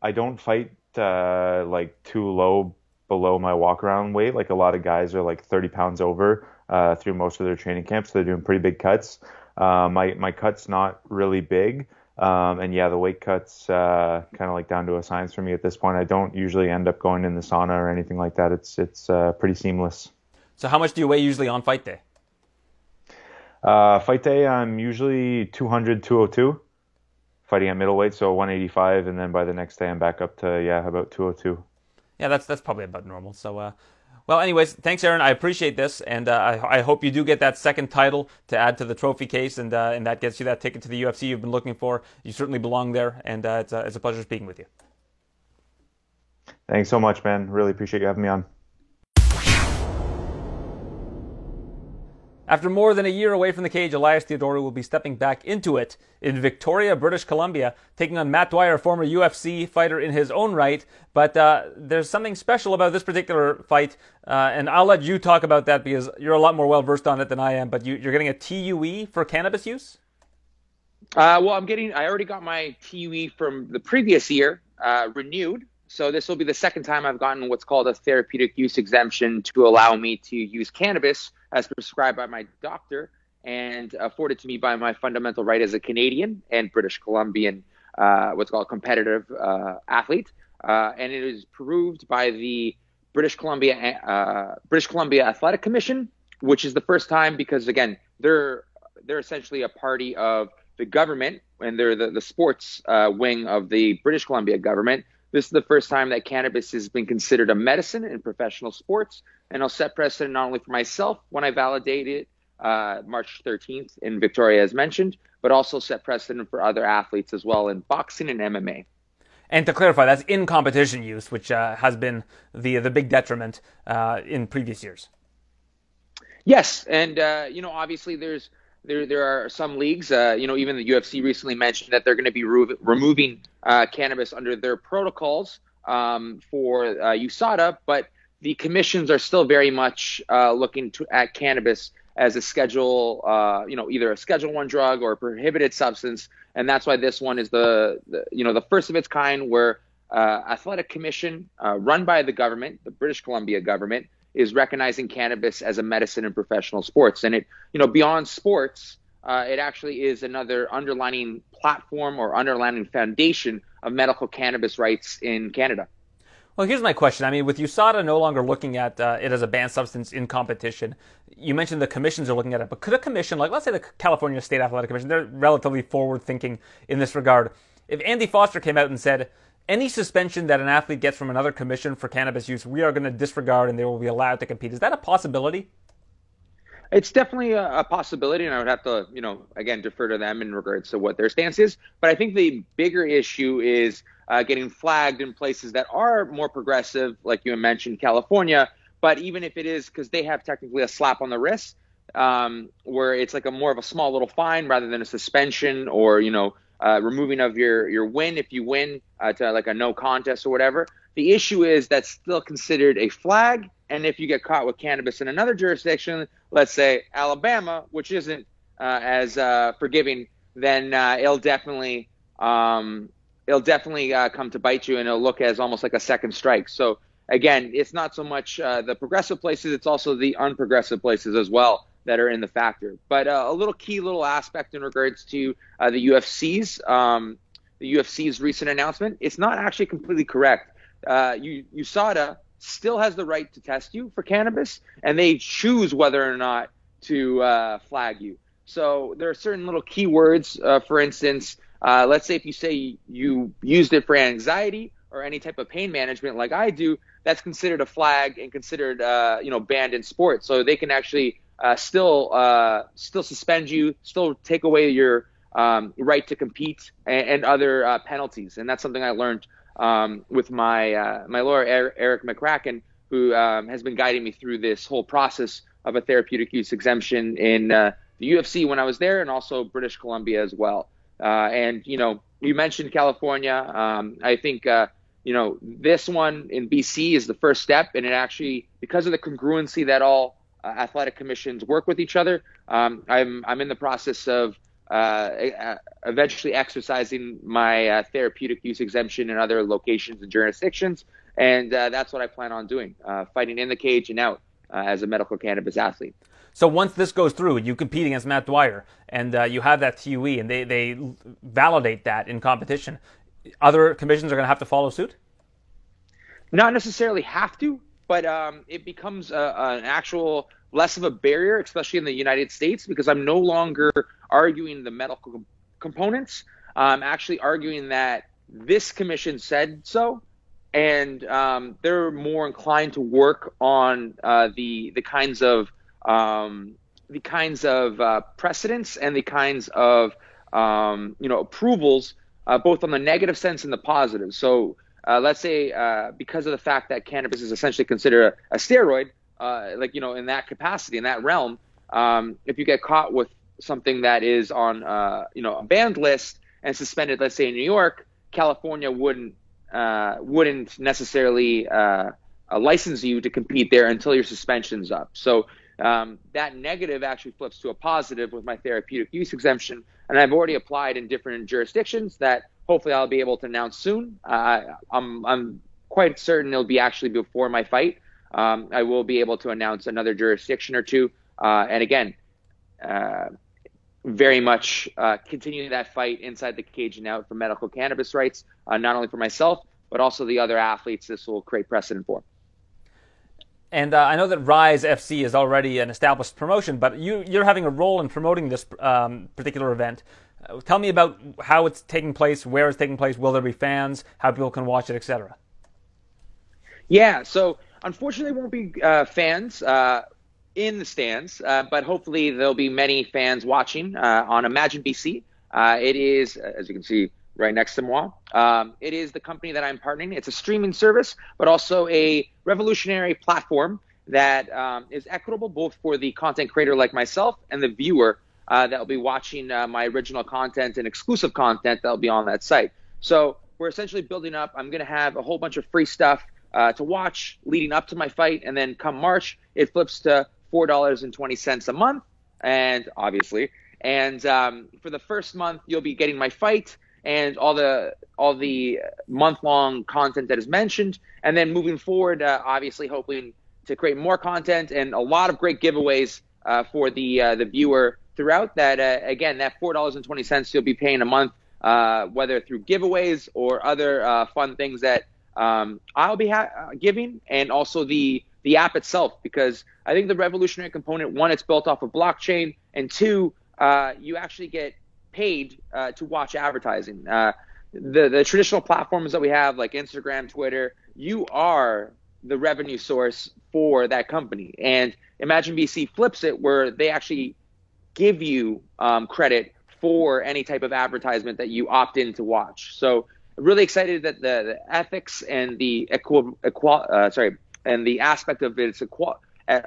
I don't fight uh, like too low below my walk around weight. Like a lot of guys are like 30 pounds over uh, through most of their training camps. So they're doing pretty big cuts. Uh, my my cut's not really big. Um, and yeah, the weight cut's uh, kind of like down to a science for me at this point. I don't usually end up going in the sauna or anything like that. It's it's uh, pretty seamless. So how much do you weigh usually on fight day? Uh, fight day, I'm usually 200, 202, fighting at middleweight, so 185, and then by the next day, I'm back up to yeah about 202. Yeah, that's that's probably about normal. So, uh, well, anyways, thanks, Aaron. I appreciate this, and uh, I, I hope you do get that second title to add to the trophy case, and uh, and that gets you that ticket to the UFC you've been looking for. You certainly belong there, and uh, it's a, it's a pleasure speaking with you. Thanks so much, man. Really appreciate you having me on. After more than a year away from the cage, Elias Theodorou will be stepping back into it in Victoria, British Columbia, taking on Matt Dwyer, former UFC fighter in his own right. But uh, there's something special about this particular fight, uh, and I'll let you talk about that because you're a lot more well versed on it than I am. But you, you're getting a TUE for cannabis use? Uh, well, I'm getting. I already got my TUE from the previous year uh, renewed, so this will be the second time I've gotten what's called a therapeutic use exemption to allow me to use cannabis as prescribed by my doctor and afforded to me by my fundamental right as a Canadian and British Columbian, uh, what's called competitive uh, athlete, uh, and it is approved by the British Columbia uh, British Columbia Athletic Commission, which is the first time because again they're they're essentially a party of the government and they're the, the sports uh, wing of the British Columbia government. This is the first time that cannabis has been considered a medicine in professional sports, and I'll set precedent not only for myself when I validate it uh, March 13th in Victoria, as mentioned, but also set precedent for other athletes as well in boxing and MMA. And to clarify, that's in competition use, which uh, has been the the big detriment uh, in previous years. Yes, and uh, you know, obviously, there's there there are some leagues. Uh, you know, even the UFC recently mentioned that they're going to be re- removing uh, cannabis under their protocols um, for uh, USADA, but the commissions are still very much looking to, at cannabis as a schedule, uh, you know, either a Schedule One drug or a prohibited substance, and that's why this one is the, the you know the first of its kind where uh, athletic commission uh, run by the government, the British Columbia government, is recognizing cannabis as a medicine in professional sports, and it you know beyond sports, uh, it actually is another underlining platform or underlining foundation of medical cannabis rights in Canada. Well, here's my question. I mean, with USADA no longer looking at uh, it as a banned substance in competition, you mentioned the commissions are looking at it, but could a commission, like let's say the California State Athletic Commission, they're relatively forward thinking in this regard. If Andy Foster came out and said, any suspension that an athlete gets from another commission for cannabis use, we are going to disregard and they will be allowed to compete. Is that a possibility? It's definitely a, possibility, and I would have to, you know, again, defer to them in regards to what their stance is. But I think the bigger issue is uh, getting flagged in places that are more progressive, like you mentioned, California. But even if it is because they have technically a slap on the wrist, um, where it's like a more of a small little fine rather than a suspension or you know uh, removing of your your win if you win uh, to like a no contest or whatever. The issue is that's still considered a flag, and if you get caught with cannabis in another jurisdiction, let's say Alabama, which isn't uh, as uh, forgiving, then uh, it'll definitely um, it'll definitely uh, come to bite you and it'll look as almost like a second strike. So again, it's not so much the progressive places, it's also the unprogressive places as well that are in the factor. But uh, a little key little aspect in regards to uh, the UFC's um, the UFC's recent announcement, it's not actually completely correct. Uh, USADA still has the right to test you for cannabis, and they choose whether or not to uh, flag you. So there are certain little keywords, uh, for instance, uh, let's say if you say you used it for anxiety or any type of pain management like I do, that's considered a flag and considered uh, you know banned in sports. So they can actually uh, still uh, still suspend you, still take away your um, right to compete and, and other uh, penalties. And that's something I learned um, with my uh, my lawyer Eric McCracken, who um, has been guiding me through this whole process of a therapeutic use exemption in the UFC when I was there, and also British Columbia as well. Uh, and you know, you mentioned California. Um, I think uh, you know this one in BC is the first step, and it actually because of the congruency that all uh, athletic commissions work with each other. Um, I'm I'm in the process of uh, eventually exercising my uh, therapeutic use exemption in other locations and jurisdictions, and uh, that's what I plan on doing: fighting in the cage and out as a medical cannabis athlete. So once this goes through, you compete against Matt Dwyer, and uh, you have that TUE, and they, they validate that in competition. Other commissions are going to have to follow suit. Not necessarily have to, but um, it becomes a, an actual less of a barrier, especially in the United States, because I'm no longer arguing the medical components. I'm actually arguing that this commission said so, and um, they're more inclined to work on uh, the the kinds of um, the kinds of uh, precedents and the kinds of um, you know approvals, uh, both on the negative sense and the positive. So uh, let's say uh, because of the fact that cannabis is essentially considered a, a steroid, uh, like you know in that capacity in that realm, um, if you get caught with something that is on uh, you know a banned list and suspended, let's say in New York, California wouldn't wouldn't necessarily license you to compete there until your suspension's up. So um, that negative actually flips to a positive with my therapeutic use exemption. And I've already applied in different jurisdictions that hopefully I'll be able to announce soon. Uh, I'm, I'm quite certain it'll be actually before my fight. Um, I will be able to announce another jurisdiction or two. Uh, and again, uh, very much uh, continuing that fight inside the cage and out for medical cannabis rights, uh, not only for myself, but also the other athletes this will create precedent for. And uh, I know that Rise FC is already an established promotion, but you, you're having a role in promoting this um, particular event. Tell me about how it's taking place, where it's taking place, will there be fans, how people can watch it, etc. Yeah, so unfortunately, won't be uh, fans. Uh, in the stands, uh, but hopefully there'll be many fans watching uh, on Imagine BC. Uh, it is, as you can see right next to moi, um, it is the company that I'm partnering. It's a streaming service, but also a revolutionary platform that um, is equitable both for the content creator like myself and the viewer uh, that will be watching uh, my original content and exclusive content that will be on that site. So we're essentially building up. I'm going to have a whole bunch of free stuff uh, to watch leading up to my fight, and then come March, it flips to four dollars and twenty cents a month, and obviously, and um, for the first month, you'll be getting my fight and all the all the month long content that is mentioned, and then moving forward, uh, obviously, hoping to create more content and a lot of great giveaways uh, for the uh, the viewer throughout. That uh, again, that four dollars and twenty cents you'll be paying a month, uh, whether through giveaways or other uh, fun things that um, I'll be ha- giving, and also the the app itself, because I think the revolutionary component one, it's built off of blockchain, and two, you actually get paid to watch advertising. the the traditional platforms that we have, like Instagram, Twitter, you are the revenue source for that company. And Imagine BC flips it where they actually give you um, credit for any type of advertisement that you opt in to watch. So really excited that the, the ethics and the equal, equal uh, sorry and the aspect of its equal,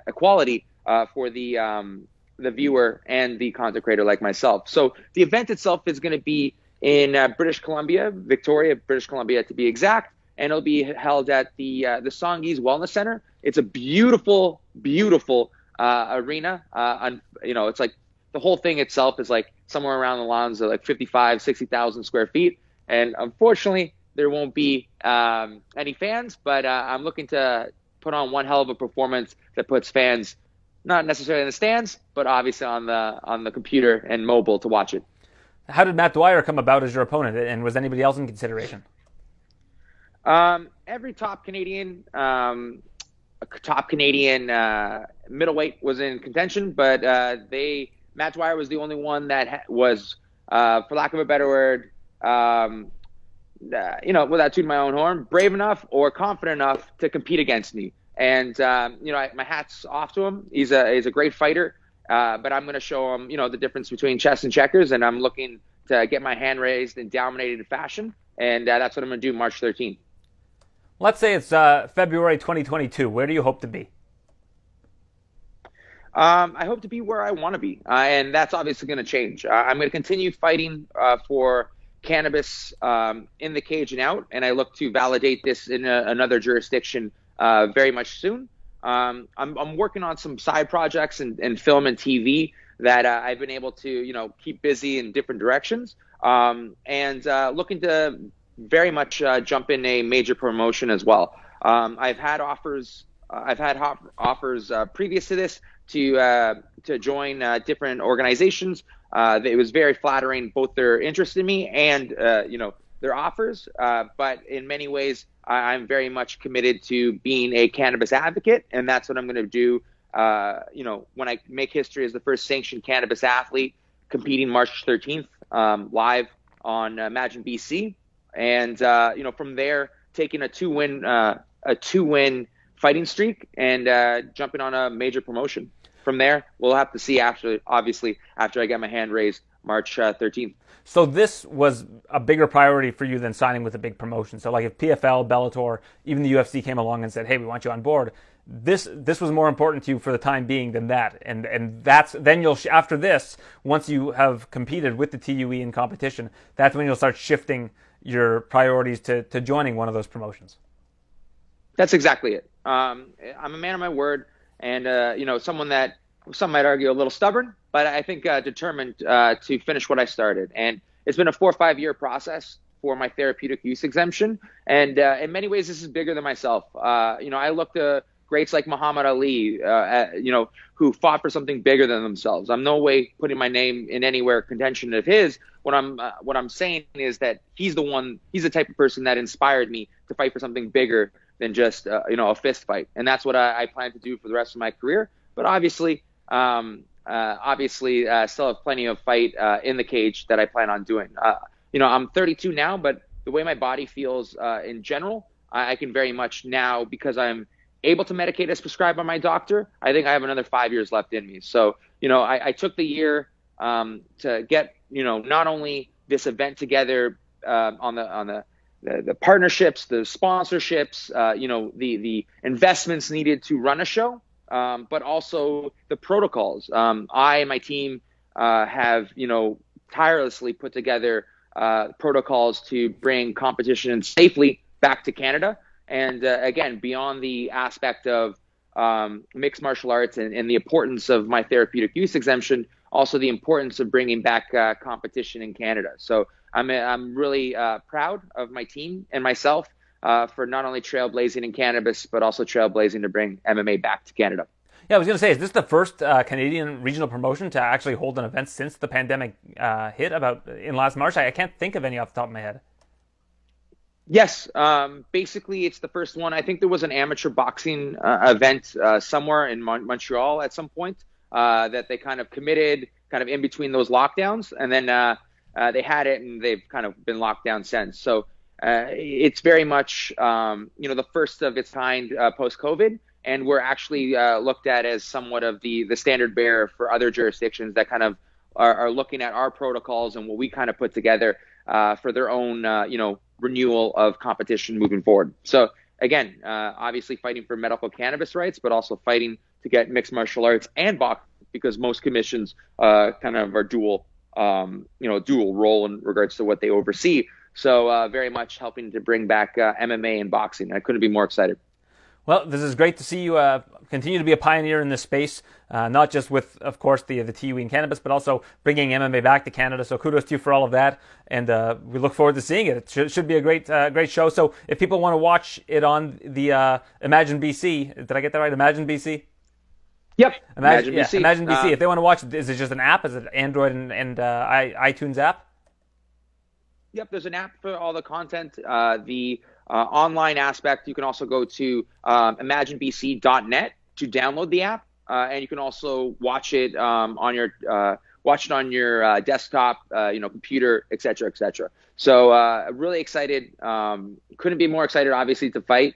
equality uh, for the um, the viewer and the content creator like myself. So the event itself is going to be in uh, British Columbia, Victoria, British Columbia to be exact and it'll be held at the uh, the Songhees Wellness Center. It's a beautiful, beautiful uh, arena. Uh, you know, it's like the whole thing itself is like somewhere around the lines of like 55, 60,000 square feet. And unfortunately, there won't be um, any fans, but uh, I'm looking to put on one hell of a performance that puts fans not necessarily in the stands, but obviously on the on the computer and mobile to watch it. How did Matt Dwyer come about as your opponent, and was anybody else in consideration? Um, every top Canadian, um, top Canadian uh, middleweight was in contention, but uh, they Matt Dwyer was the only one that ha- was, uh, for lack of a better word, um, uh, you know, without tooting my own horn, brave enough or confident enough to compete against me. And um, you know, I, my hat's off to him. He's a he's a great fighter, uh, but I'm going to show him, you know, the difference between chess and checkers, and I'm looking to get my hand raised in dominated fashion, and uh, that's what I'm going to do March 13th. Let's say it's uh, February 2022. Where do you hope to be? Um, I hope to be where I want to be, uh, and that's obviously going to change. Uh, I'm going to continue fighting uh, for cannabis um, in the cage and out, and I look to validate this in a, another jurisdiction uh, very much soon. Um, I'm, I'm, working on some side projects and, and film and TV that uh, I've been able to, you know, keep busy in different directions, um, and uh, looking to very much jump in a major promotion as well. Um, I've had offers. I've had offers previous to this to uh, to join uh, different organizations. Uh, it was very flattering, both their interest in me and you know their offers. but in many ways, I- am very much committed to being a cannabis advocate, and that's what I'm going to do. you know, when I make history as the first sanctioned cannabis athlete competing March 13th um, live on Imagine BC, and uh, you know from there taking a two win uh, a two win fighting streak and uh, jumping on a major promotion. From there, we'll have to see after obviously after I get my hand raised March 13th. Uh, so this was a bigger priority for you than signing with a big promotion. So like if PFL, Bellator, even the UFC came along and said, "Hey, we want you on board," this this was more important to you for the time being than that. And and that's then you'll after this, once you have competed with the TUE in competition, that's when you'll start shifting your priorities to, to joining one of those promotions. That's exactly it. Um, I'm a man of my word, and uh, you know, someone that some might argue a little stubborn, but I think uh, determined uh, to finish what I started. And it's been a four or five year process for my therapeutic use exemption, and uh, in many ways, this is bigger than myself. Uh, you know, I look to greats like Muhammad Ali, uh, you know, who fought for something bigger than themselves. I'm no way putting my name in anywhere contention of his. What I'm uh, what I'm saying is that he's the one. He's the type of person that inspired me to fight for something bigger than just uh, you know a fist fight, and that's what I, I, plan to do for the rest of my career. But obviously, um, uh, obviously, uh, still have plenty of fight uh, in the cage that I plan on doing. you know, I'm 32 now, but the way my body feels in general, I, I can very much now because I'm able to medicate as prescribed by my doctor, I think I have another five years left in me. So, you know, I, I took the year um, to get, you know, not only this event together uh, on the on the the, the partnerships, the sponsorships, uh, you know, the the investments needed to run a show, um, but also the protocols. Um, I and my team uh, have, you know, tirelessly put together uh, protocols to bring competition safely back to Canada. And uh, again, beyond the aspect of um, mixed martial arts and, and, the importance of my therapeutic use exemption, also the importance of bringing back uh, competition in Canada. So I'm I'm really uh, proud of my team and myself uh, for not only trailblazing in cannabis, but also trailblazing to bring MMA back to Canada. Yeah, I was going to say, is this the first uh, Canadian regional promotion to actually hold an event since the pandemic uh, hit about in last March? I, I, can't think of any off the top of my head. Yes, um, basically it's the first one. I think there was an amateur boxing uh, event uh, somewhere in Mon- Montreal at some point that they kind of committed, kind of in between those lockdowns, and then uh, they had it and they've kind of been locked down since. So uh, it's very much um, you know the first of its kind uh, post COVID, and we're actually uh, looked at as somewhat of the the standard bearer for other jurisdictions that kind of are, are looking at our protocols and what we kind of put together uh, for their own uh, you know renewal of competition moving forward. So again, obviously fighting for medical cannabis rights, but also fighting to get mixed martial arts and boxing because most commissions kind of are dual um, you know, dual role in regards to what they oversee. So uh, very much helping to bring back uh, MMA and boxing. I couldn't be more excited. Well, this is great to see you uh, continue to be a pioneer in this space, uh, not just with, of course, the the TUE and cannabis, but also bringing MMA back to Canada. So kudos to you for all of that, and uh, we look forward to seeing it. It should, should be a great uh, great show. So if people want to watch it on the Imagine BC, did I get that right? Imagine BC. Yep. Imagine, Imagine yeah, BC. Imagine BC. Um, if they want to watch it, is it just an app? Is it Android and, and uh, iTunes app? Yep, there's an app for all the content. Uh, the uh, online aspect, you can also go to um, imaginebc.net to download the app, uh, and you can also watch it um, on your uh, watch it on your uh, desktop, you know, computer, etc., etc. So, really excited. Um, couldn't be more excited, obviously, to fight.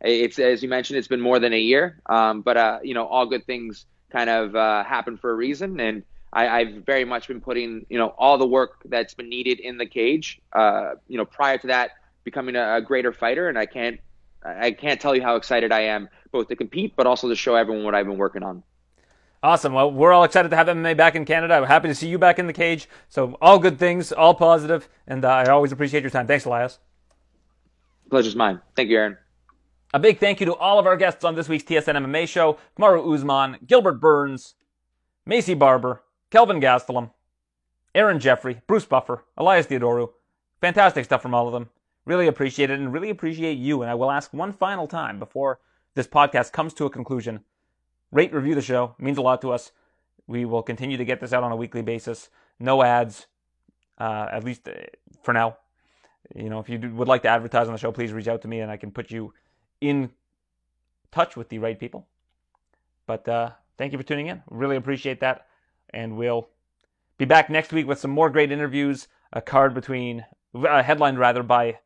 It's as you mentioned, it's been more than a year, um, but uh, you know, all good things kind of uh, happen for a reason, and I, have very much been putting you know all the work that's been needed in the cage. Uh, you know, prior to that, becoming a, a greater fighter, and I can't I can't tell you how excited I am both to compete, but also to show everyone what I've been working on. Awesome. Well, we're all excited to have MMA back in Canada. I'm happy to see you back in the cage. So, all good things, all positive, and uh, I always appreciate your time. Thanks, Elias. Pleasure's mine. Thank you, Aaron. A big thank you to all of our guests on this week's TSN MMA show Kamaru Usman, Gilbert Burns, Maycee Barber, Kelvin Gastelum, Aaron Jeffery, Bruce Buffer, Elias Theodorou. Fantastic stuff from all of them. Really appreciate it and really appreciate you. And I will ask one final time before this podcast comes to a conclusion. Rate, review the show. It means a lot to us. We will continue to get this out on a weekly basis. No ads, uh, at least uh, for now. You know, if you would like to advertise on the show, please reach out to me and I can put you in touch with the right people. But uh, thank you for tuning in. Really appreciate that. And we'll be back next week with some more great interviews. A card between, a headline rather, by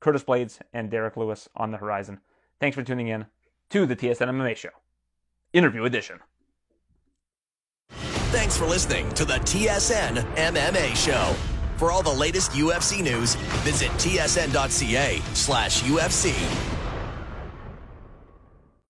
Curtis Blaydes and Derrick Lewis on the horizon. Thanks for tuning in to the TSN MMA Show, Interview Edition. Thanks for listening to the TSN MMA Show. For all the latest UFC news, visit tsn.ca slash UFC.